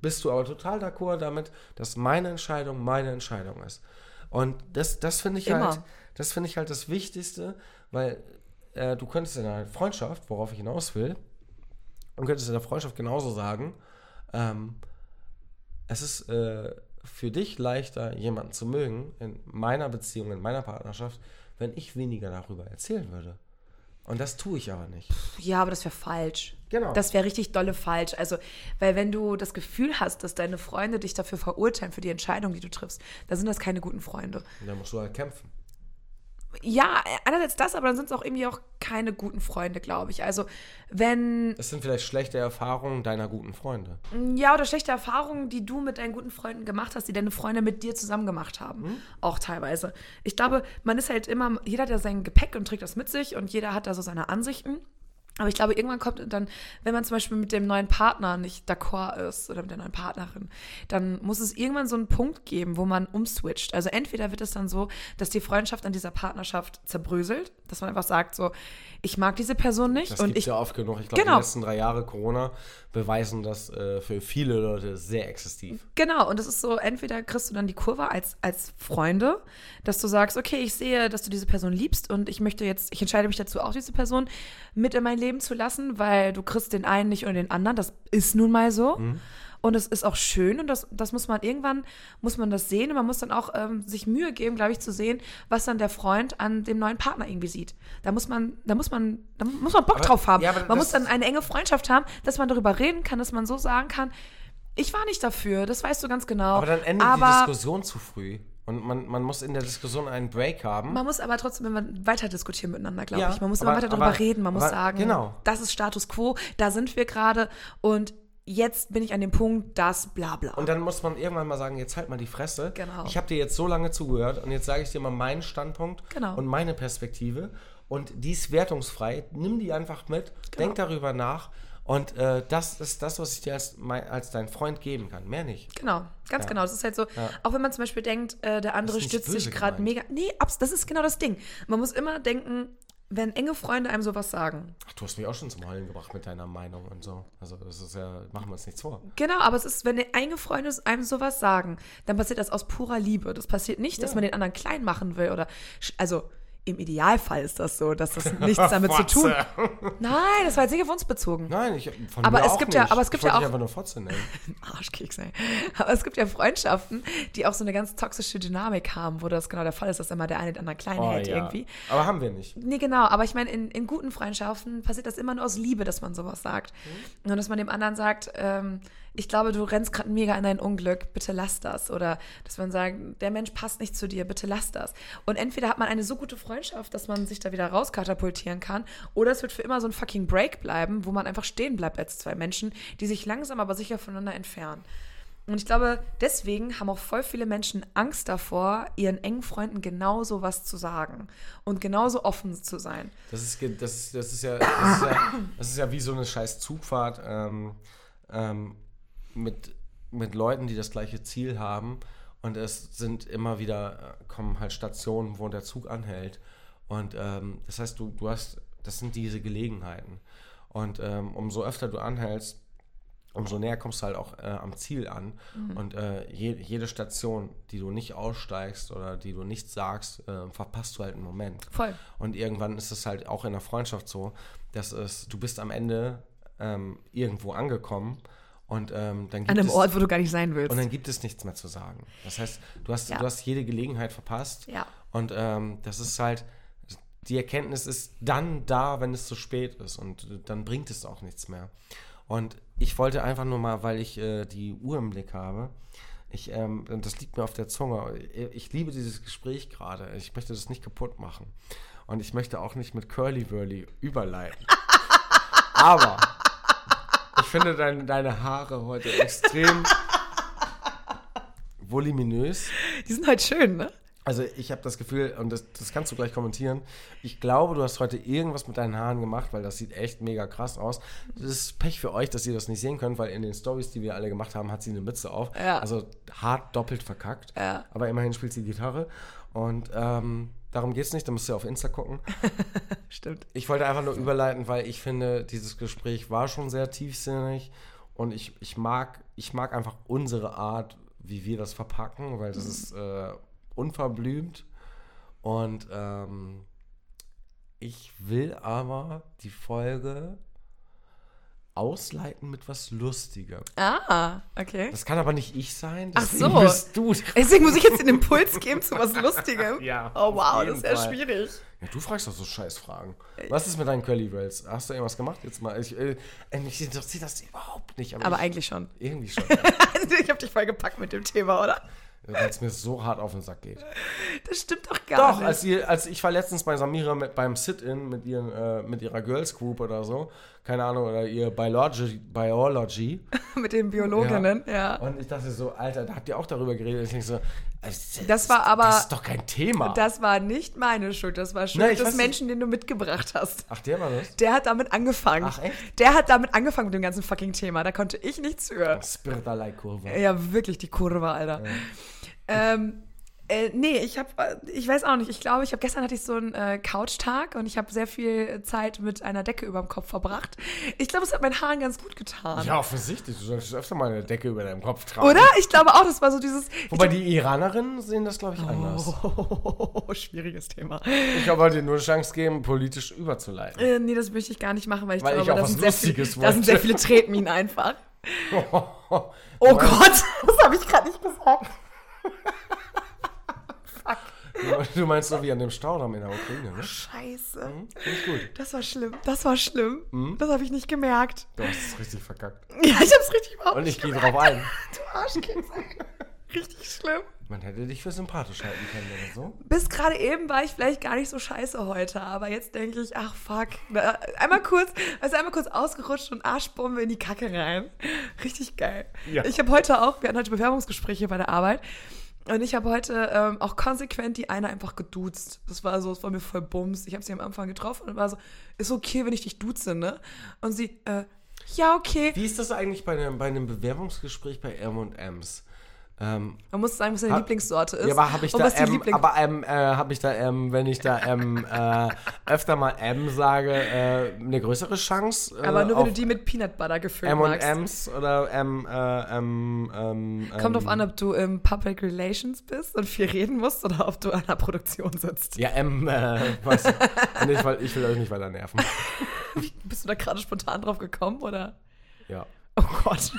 bist du aber total d'accord damit, dass meine Entscheidung meine Entscheidung ist. Und das, das finde ich Immer. halt, das finde ich halt das Wichtigste, weil äh, du könntest in einer Freundschaft, worauf ich hinaus will, und könntest in der Freundschaft genauso sagen, ähm, es ist äh, für dich leichter, jemanden zu mögen in meiner Beziehung, in meiner Partnerschaft, wenn ich weniger darüber erzählen würde. Und das tue ich aber nicht. Ja, aber das wäre falsch. Genau. Das wäre richtig dolle falsch. Also, weil wenn du das Gefühl hast, dass deine Freunde dich dafür verurteilen, für die Entscheidung, die du triffst, dann sind das keine guten Freunde. Und dann musst du halt kämpfen. Ja, einerseits das, aber dann sind es auch irgendwie auch keine guten Freunde, glaube ich. Also, wenn, Es sind vielleicht schlechte Erfahrungen deiner guten Freunde. ja, oder schlechte Erfahrungen, die du mit deinen guten Freunden gemacht hast, die deine Freunde mit dir zusammen gemacht haben. Mhm. Auch teilweise. Ich glaube, man ist halt immer, jeder hat ja sein Gepäck und trägt das mit sich und jeder hat da so seine Ansichten. Aber ich glaube, irgendwann kommt dann, wenn man zum Beispiel mit dem neuen Partner nicht d'accord ist oder mit der neuen Partnerin, dann muss es irgendwann so einen Punkt geben, wo man umswitcht. Also entweder wird es dann so, dass die Freundschaft an dieser Partnerschaft zerbröselt, dass man einfach sagt so, ich mag diese Person nicht Das und ich ja oft genug. Ich glaube, Genau. die letzten drei Jahre Corona beweisen das äh, für viele Leute sehr exzessiv. Genau, und das ist so, entweder kriegst du dann die Kurve als, als Freunde, dass du sagst, okay, ich sehe, dass du diese Person liebst und ich möchte jetzt, ich entscheide mich dazu, auch diese Person mit in mein Leben zu lassen, weil du kriegst den einen nicht oder den anderen. Das ist nun mal so. Und es ist auch schön und das, das muss man irgendwann, muss man das sehen und man muss dann auch ähm, sich Mühe geben, glaube ich, zu sehen, was dann der Freund an dem neuen Partner irgendwie sieht. Da muss man, da muss man, da muss man Bock Aber- drauf haben. ja, man muss dann eine enge Freundschaft haben, dass man darüber reden kann, dass man so sagen kann, ich war nicht dafür, das weißt du ganz genau. Aber dann endet die Aber Diskussion zu früh. Und man, man muss in der Diskussion einen Break haben. man muss aber trotzdem immer weiter diskutieren miteinander, glaube Ja, ich. Man muss aber- immer weiter darüber aber- reden. Man muss sagen, genau. das ist Status quo, da sind wir gerade und jetzt bin ich an dem Punkt, das bla bla. Und dann muss man irgendwann mal sagen, jetzt halt mal die Fresse. Genau. Ich habe dir jetzt so lange zugehört und jetzt sage ich dir mal meinen Standpunkt Genau. und meine Perspektive. Und die ist wertungsfrei. Nimm die einfach mit, Genau. denk darüber nach. Und äh, das ist das, was ich dir als, mein, als dein Freund geben kann. Mehr nicht. Genau, ganz Ja. genau. Das ist halt so, auch wenn man zum Beispiel denkt, äh, der andere stützt sich gerade mega. Nee, abs das ist genau das Ding. Man muss immer denken, wenn enge Freunde einem sowas sagen. Ach, du hast mich auch schon zum Heulen gebracht mit deiner Meinung und so. Also das ist ja, machen wir uns nichts vor. Genau, aber es ist, wenn enge Freunde einem sowas sagen, dann passiert das aus purer Liebe. Das passiert nicht, dass Ja. man den anderen klein machen will oder, also im Idealfall ist das so, dass das nichts damit zu tun. Nein, das war jetzt nicht auf uns bezogen. Nein, ich, von Aber mir es auch gibt nicht. ja- aber es gibt ich ja auch- einfach nur Fotze nennen. Arschkeks, ey. Aber es gibt ja Freundschaften, die auch so eine ganz toxische Dynamik haben, wo das genau der Fall ist, dass immer der eine den anderen klein Oh, hält ja. irgendwie. Aber haben wir nicht. Nee, genau, aber ich meine, in, in guten Freundschaften passiert das immer nur aus Liebe, dass man sowas sagt. Und dass man dem anderen sagt, ähm, ich glaube, du rennst gerade mega in dein Unglück, bitte lass das. Oder dass man sagt, der Mensch passt nicht zu dir, bitte lass das. Und entweder hat man eine so gute Freundschaft, dass man sich da wieder rauskatapultieren kann, oder es wird für immer so ein fucking Break bleiben, wo man einfach stehen bleibt als zwei Menschen, die sich langsam aber sicher voneinander entfernen. Und ich glaube, deswegen haben auch voll viele Menschen Angst davor, ihren engen Freunden genauso was zu sagen und genauso offen zu sein. Das ist, das, das, ist ja, das, ist ja, das ist ja wie so eine scheiß Zugfahrt ähm, ähm, mit, mit Leuten, die das gleiche Ziel haben. Und es sind immer wieder, äh, kommen halt Stationen, wo der Zug anhält. Und ähm, das heißt, du, du hast, das sind diese Gelegenheiten. Und ähm, umso öfter du anhältst, umso näher kommst du halt auch äh, am Ziel an. Und äh, je, jede Station, die du nicht aussteigst oder die du nicht sagst, äh, verpasst du halt einen Moment. Voll. Und irgendwann ist es halt auch in der Freundschaft so, dass es, du bist am Ende ähm, irgendwo angekommen und ähm, dann gibt An einem es, Ort, wo du gar nicht sein willst. und dann gibt es nichts mehr zu sagen. Das heißt, du hast, Ja. du hast jede Gelegenheit verpasst. Ja. Und ähm, das ist halt, die Erkenntnis ist dann da, wenn es zu spät ist. Und dann bringt es auch nichts mehr. Und ich wollte einfach nur mal, weil ich äh, die Uhr im Blick habe, ich, ähm, das liegt mir auf der Zunge. Ich liebe dieses Gespräch gerade. Ich möchte das nicht kaputt machen. Und ich möchte auch nicht mit Curly Wurly überleiten. Aber finde dein, deine Haare heute extrem voluminös. Die sind halt schön, ne? Also ich habe das Gefühl, und das, das kannst du gleich kommentieren, ich glaube, du hast heute irgendwas mit deinen Haaren gemacht, weil das sieht echt mega krass aus. Das ist Pech für euch, dass ihr das nicht sehen könnt, weil in den Stories, die wir alle gemacht haben, hat sie eine Mütze auf. Ja. Also hart doppelt verkackt. Ja. Aber immerhin spielt sie Gitarre. Und ähm, darum geht es nicht, da müsst ihr auf Insta gucken. Stimmt. Ich wollte einfach nur überleiten, weil ich finde, dieses Gespräch war schon sehr tiefsinnig und ich, ich, mag, ich mag einfach unsere Art, wie wir das verpacken, weil das ist äh, unverblümt und ähm, ich will aber die Folge ausleiten mit was Lustigem. Ah, okay. Das kann aber nicht ich sein. Ach so. bist du. Deswegen muss ich jetzt den Impuls geben zu was Lustigem. Ja, Oh wow, das ist ja schwierig. Ja, du fragst doch so Scheißfragen. Was ist mit deinen Curly Wells? Hast du irgendwas gemacht jetzt mal? Ich, äh, mich interessiert das überhaupt nicht. Aber ich, eigentlich schon. Irgendwie schon. ich habe dich voll gepackt mit dem Thema, oder? Weil es mir so hart auf den Sack geht. Das stimmt doch gar Doch, nicht. als, ihr, als ich war letztens bei Samira mit, beim Sit-In mit, ihren, äh, mit ihrer Girls Group oder so. Keine Ahnung, oder ihr Biology. Biology. mit den Biologinnen, ja. Und ich dachte so, Alter, da habt ihr auch darüber geredet. Ich denke so, äh, Das war aber- Das ist doch kein Thema. Das war nicht meine Schuld, das war Schuld des Menschen, den du mitgebracht hast. Ach, der war das? Der hat damit angefangen. Ach, echt? Der hat damit angefangen mit dem ganzen fucking Thema. Da konnte ich nichts für. Spiritalei-Kurve. Ja, wirklich die Kurve, Alter. Ähm, äh, nee, ich habe, ich weiß auch nicht. Ich glaube, ich habe gestern hatte ich so einen äh, Couch-Tag und ich habe sehr viel Zeit mit einer Decke über dem Kopf verbracht. Ich glaube, es hat meinen Haaren ganz gut getan. Ja, offensichtlich. Du solltest öfter mal eine Decke über deinem Kopf tragen. Oder? Ich glaube auch, das war so dieses. Wobei die Iranerinnen sehen das, glaube ich, anders. Oh, schwieriges Thema. Ich wollte dir nur eine Chance geben, politisch überzuleiten. Äh, nee, das möchte ich gar nicht machen, weil ich Weil ich glaube, auch da sind, sehr da sind sehr wollte. viele Tretminen einfach. oh Oh Gott, das habe ich gerade nicht gesagt. Du meinst so wie an dem Staudamm in der Ukraine, ne? Scheiße. Ich gut. Das war schlimm. Das war schlimm. Hm? Das habe ich nicht gemerkt. Du hast es richtig verkackt. Ja, ich hab's richtig überhaupt Und ich gehe drauf ein. Du Arschkind. Richtig schlimm. Man hätte dich für sympathisch halten können oder so. Bis gerade eben war ich vielleicht gar nicht so scheiße heute, aber jetzt denke ich, ach fuck. Einmal kurz, also einmal kurz ausgerutscht und Arschbombe in die Kacke rein. Richtig geil. Ja. Ich habe heute auch, wir hatten heute Bewerbungsgespräche bei der Arbeit. Und ich habe heute ähm, auch konsequent die eine einfach geduzt. Das war so, das war mir voll bums. Ich habe sie am Anfang getroffen und war so, ist okay, wenn ich dich duze, ne? Und sie, äh, ja, okay. Wie ist das eigentlich bei einem, bei einem Bewerbungsgespräch bei M&M's? Ähm, Man muss sagen, was deine hab, Lieblingssorte ist. Ja, aber habe ich, da M, aber ähm, äh, hab ich da M, wenn ich da M äh, öfter mal M sage, äh, eine größere Chance? Äh, aber nur, wenn du die mit Peanut Butter gefüllt M magst. M und M's oder M, äh, M, ähm, Kommt drauf an, ob du im Public Relations bist und viel reden musst oder ob du an der Produktion sitzt. Ja, M, äh, was? ich, will, ich will euch nicht weiter nerven. Bist du da gerade spontan drauf gekommen, oder? Ja. Oh Gott.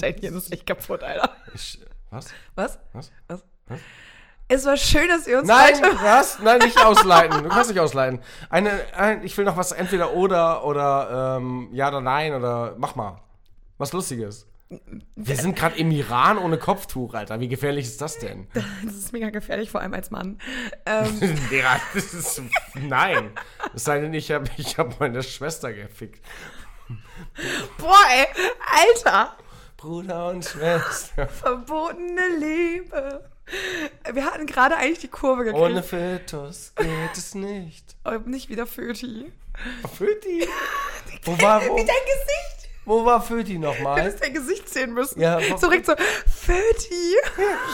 Dein Hirn ist echt kaputt, Alter. Ich, was? Was? Was? Was? was? Es war schön, dass wir uns Nein, was? Nein, nicht ausleiten. Du kannst nicht ausleiten. Eine, ein, ich will noch was entweder oder oder ähm, ja oder nein oder mach mal. Was Lustiges. Wir sind gerade im Iran ohne Kopftuch, Alter. Wie gefährlich ist das denn? Das ist mega gefährlich, vor allem als Mann. Ähm. ja, das ist, nein. Es sei denn, ich habe ich hab meine Schwester gefickt. Boah, ey, Alter. Bruder und Schwester. Verbotene Liebe. Wir hatten gerade eigentlich die Kurve gekriegt. Ohne Fötus geht es nicht. Aber nicht wieder Föti. Föti? Wo war wo? Wie dein Gesicht. Wo war Föti nochmal? Du hättest dein Gesicht sehen müssen. Ja, so direkt so, Föti.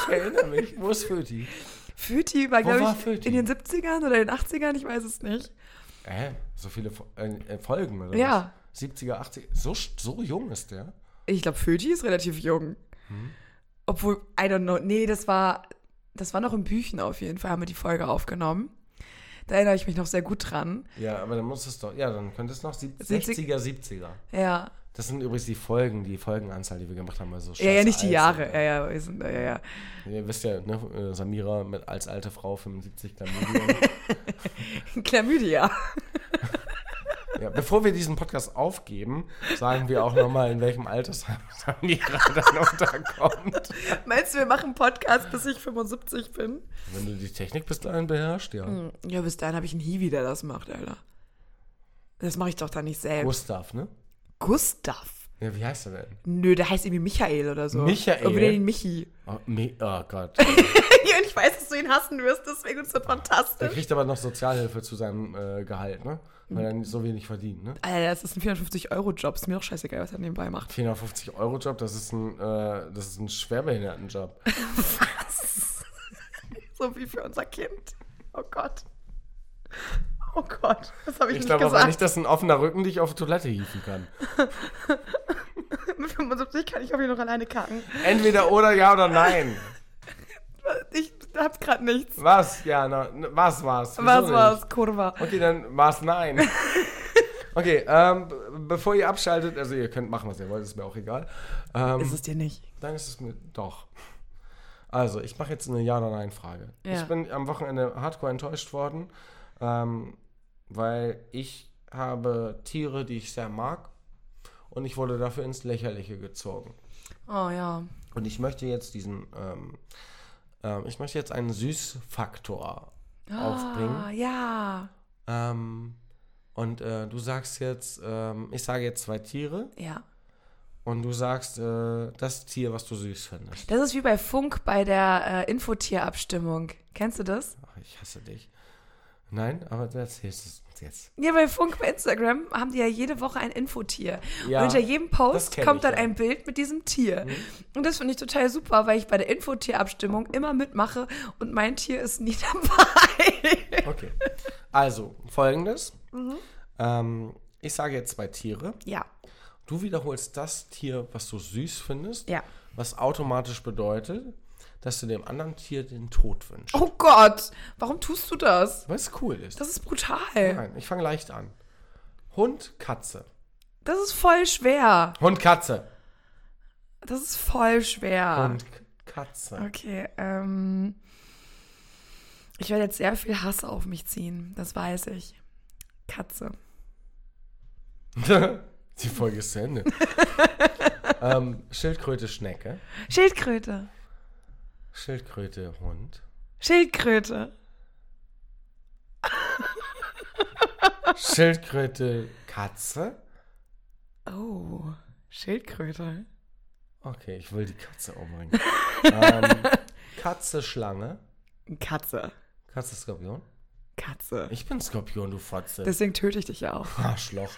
Ich erinnere mich. Wo ist Föti? Föti war, glaube ich, Föti? in den 70ern oder den 80ern, ich weiß es nicht. Äh, so viele äh, Folgen, oder Ja. Was? 70er, 80er. So, so jung ist der? Ich glaube, Föti ist relativ jung. Hm. Obwohl, I don't know. Nee, das war, das war noch im Büchen auf jeden Fall, haben wir die Folge aufgenommen. Da erinnere ich mich noch sehr gut dran. Ja, aber dann muss es doch, ja, dann könnte es noch 60er, 70er. Ja. Das sind übrigens die Folgen, die Folgenanzahl, die wir gemacht haben. Also ja, ja, nicht die Jahre. Ja, ja, wir sind, ja, ja. Ihr wisst ja, ne, äh, Samira mit als alte Frau 75 Chlamydia. Chlamydia. Ja, bevor wir diesen Podcast aufgeben, sagen wir auch nochmal, in welchem Alter Samira dann unterkommt. Meinst du, wir machen Podcast, bis ich 75 bin? Wenn du die Technik bis dahin beherrschst, ja. Hm, ja, bis dahin habe ich einen Hiwi, der das macht, Alter. Das mache ich doch da nicht selbst. Gustav, ne? Gustav. Ja, wie heißt er denn? Nö, der heißt irgendwie Michael oder so. Michael? Oder den Michi. Oh, Mi oh Gott. ja, und ich weiß, dass du ihn hassen wirst, deswegen ist das fantastisch. Der kriegt aber noch Sozialhilfe zu seinem äh, Gehalt, ne? Weil er so wenig verdient, ne? Alter, das ist ein 450-Euro-Job. Ist mir doch scheißegal, was er nebenbei macht. 450-Euro-Job, das ist ein, äh, das ist ein Schwerbehindertenjob. was? so wie für unser Kind. Oh Gott. Oh Gott, das habe ich, ich nicht glaub, gesagt. Ich glaube aber nicht, dass ein offener Rücken dich auf Toilette hieven kann. Mit 75 kann ich auf jeden noch alleine kacken. Entweder oder ja oder nein. Ich hab grad nichts. Was? Ja, na, was war's? Wieso was nicht? war's? Kurva. Okay, dann war's nein. Okay, ähm, bevor ihr abschaltet, also ihr könnt machen, was ihr wollt, ist mir auch egal. Ähm, ist es dir nicht? Dann ist es mir doch. Also, ich mache jetzt eine Ja- oder Nein-Frage. Ja. Ich bin am Wochenende hardcore enttäuscht worden. Ähm, weil ich habe Tiere, die ich sehr mag und ich wurde dafür ins Lächerliche gezogen. Oh ja. Und ich möchte jetzt diesen, ähm, äh, ich möchte jetzt einen Süßfaktor oh, aufbringen. Ja. Ähm, und äh, du sagst jetzt, ähm, ich sage jetzt zwei Tiere. Ja. Und du sagst äh, das Tier, was du süß findest. Das ist wie bei Funk bei der äh, Infotierabstimmung. Kennst du das? Ach, ich hasse dich. Nein, aber du erzählst es uns jetzt. Ja, bei Funk bei Instagram haben die ja jede Woche ein Infotier. Ja, und unter jedem Post kommt dann ja. ein Bild mit diesem Tier. Mhm. Und das finde ich total super, weil ich bei der Infotierabstimmung immer mitmache und mein Tier ist nie dabei. Okay. Also, folgendes. Mhm. Ähm, ich sage jetzt zwei Tiere. Ja. Du wiederholst das Tier, was du süß findest. Ja. Was automatisch bedeutet, dass du dem anderen Tier den Tod wünschst. Oh Gott, warum tust du das? Weil es cool ist. Das ist brutal. Nein, ich fange leicht an. Hund, Katze. Das ist voll schwer. Hund, Katze. Das ist voll schwer. Hund, Katze. Okay, ähm. Ich werde jetzt sehr viel Hass auf mich ziehen, das weiß ich. Katze. Die Folge ist zu Ende. ähm, Schildkröte, Schnecke. Schildkröte. Schildkröte, Hund. Schildkröte. Schildkröte, Katze. Oh, Schildkröte. Okay, ich will die Katze umbringen. ähm, Katze, Schlange. Katze. Katze, Skorpion. Katze. Ich bin Skorpion, du Fotze. Deswegen töte ich dich ja auch. Arschloch.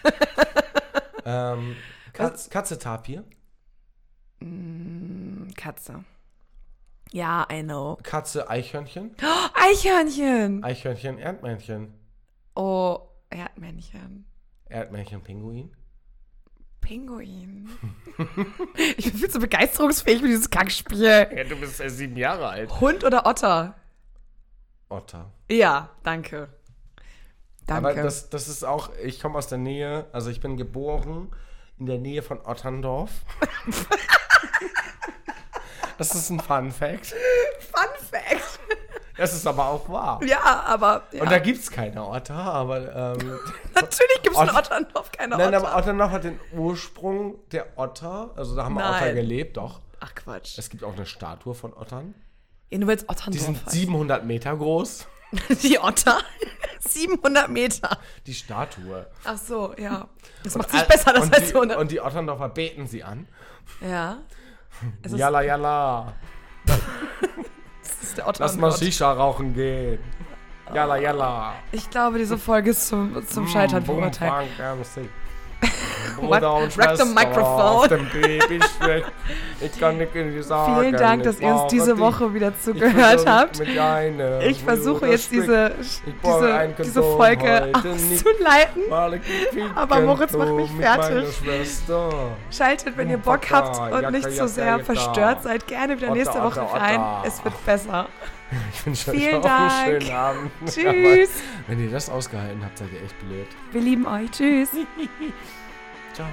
ähm, Katz, Katze, Tapir. Mm, Katze. Ja, I know. Katze, Eichhörnchen. Oh, Eichhörnchen. Eichhörnchen, Erdmännchen. Oh, Erdmännchen. Erdmännchen, Pinguin. Pinguin. ich bin viel zu begeisterungsfähig für dieses Kackspiel. Ja, du bist ja sieben Jahre alt. Hund oder Otter? Otter. Ja, danke. Danke. Aber das, das ist auch, ich komme aus der Nähe, also ich bin geboren in der Nähe von Otterndorf. das ist ein Fun Fact. Fun Fact. Das ist aber auch wahr. Ja, aber. Ja. Und da gibt es keine Otter, aber. Ähm, Natürlich gibt es in Ott- Otterndorf keine nein, Otter. aber Otterndorf hat den Ursprung der Otter. Also da haben Nein. Otter gelebt, doch. Ach Quatsch. Es gibt auch eine Statue von Ottern. Ja, nur weil es Die Otterndorf sind heißt. 700 Meter groß. Die Otter? 700 Meter. Die Statue. Ach so, ja. Das macht All- sich besser, das und heißt die, so? Und die Otterndorfer beten sie an. Ja. Es Jalla, jalla. das ist der Lass mal. Shisha rauchen gehen. Jalla, jalla. Ich glaube, diese Folge ist zum, zum Scheitern verurteilt. Bruder und the Schwester microphone. auf dem Babystrich. Ich kann nicht sagen. Vielen Dank, dass ihr uns diese. Woche wieder zugehört habt. Ich versuche jetzt diese, diese, diese Folge auszuleiten. Aber Moritz macht mich fertig. Schaltet, wenn ihr Bock habt und nicht so sehr verstört seid, gerne wieder nächste Woche rein. Es wird besser. Ich wünsche euch auch einen Dank. schönen Abend. Tschüss. Aber wenn ihr das ausgehalten habt, seid ihr echt blöd. Wir lieben euch. Tschüss. Ciao.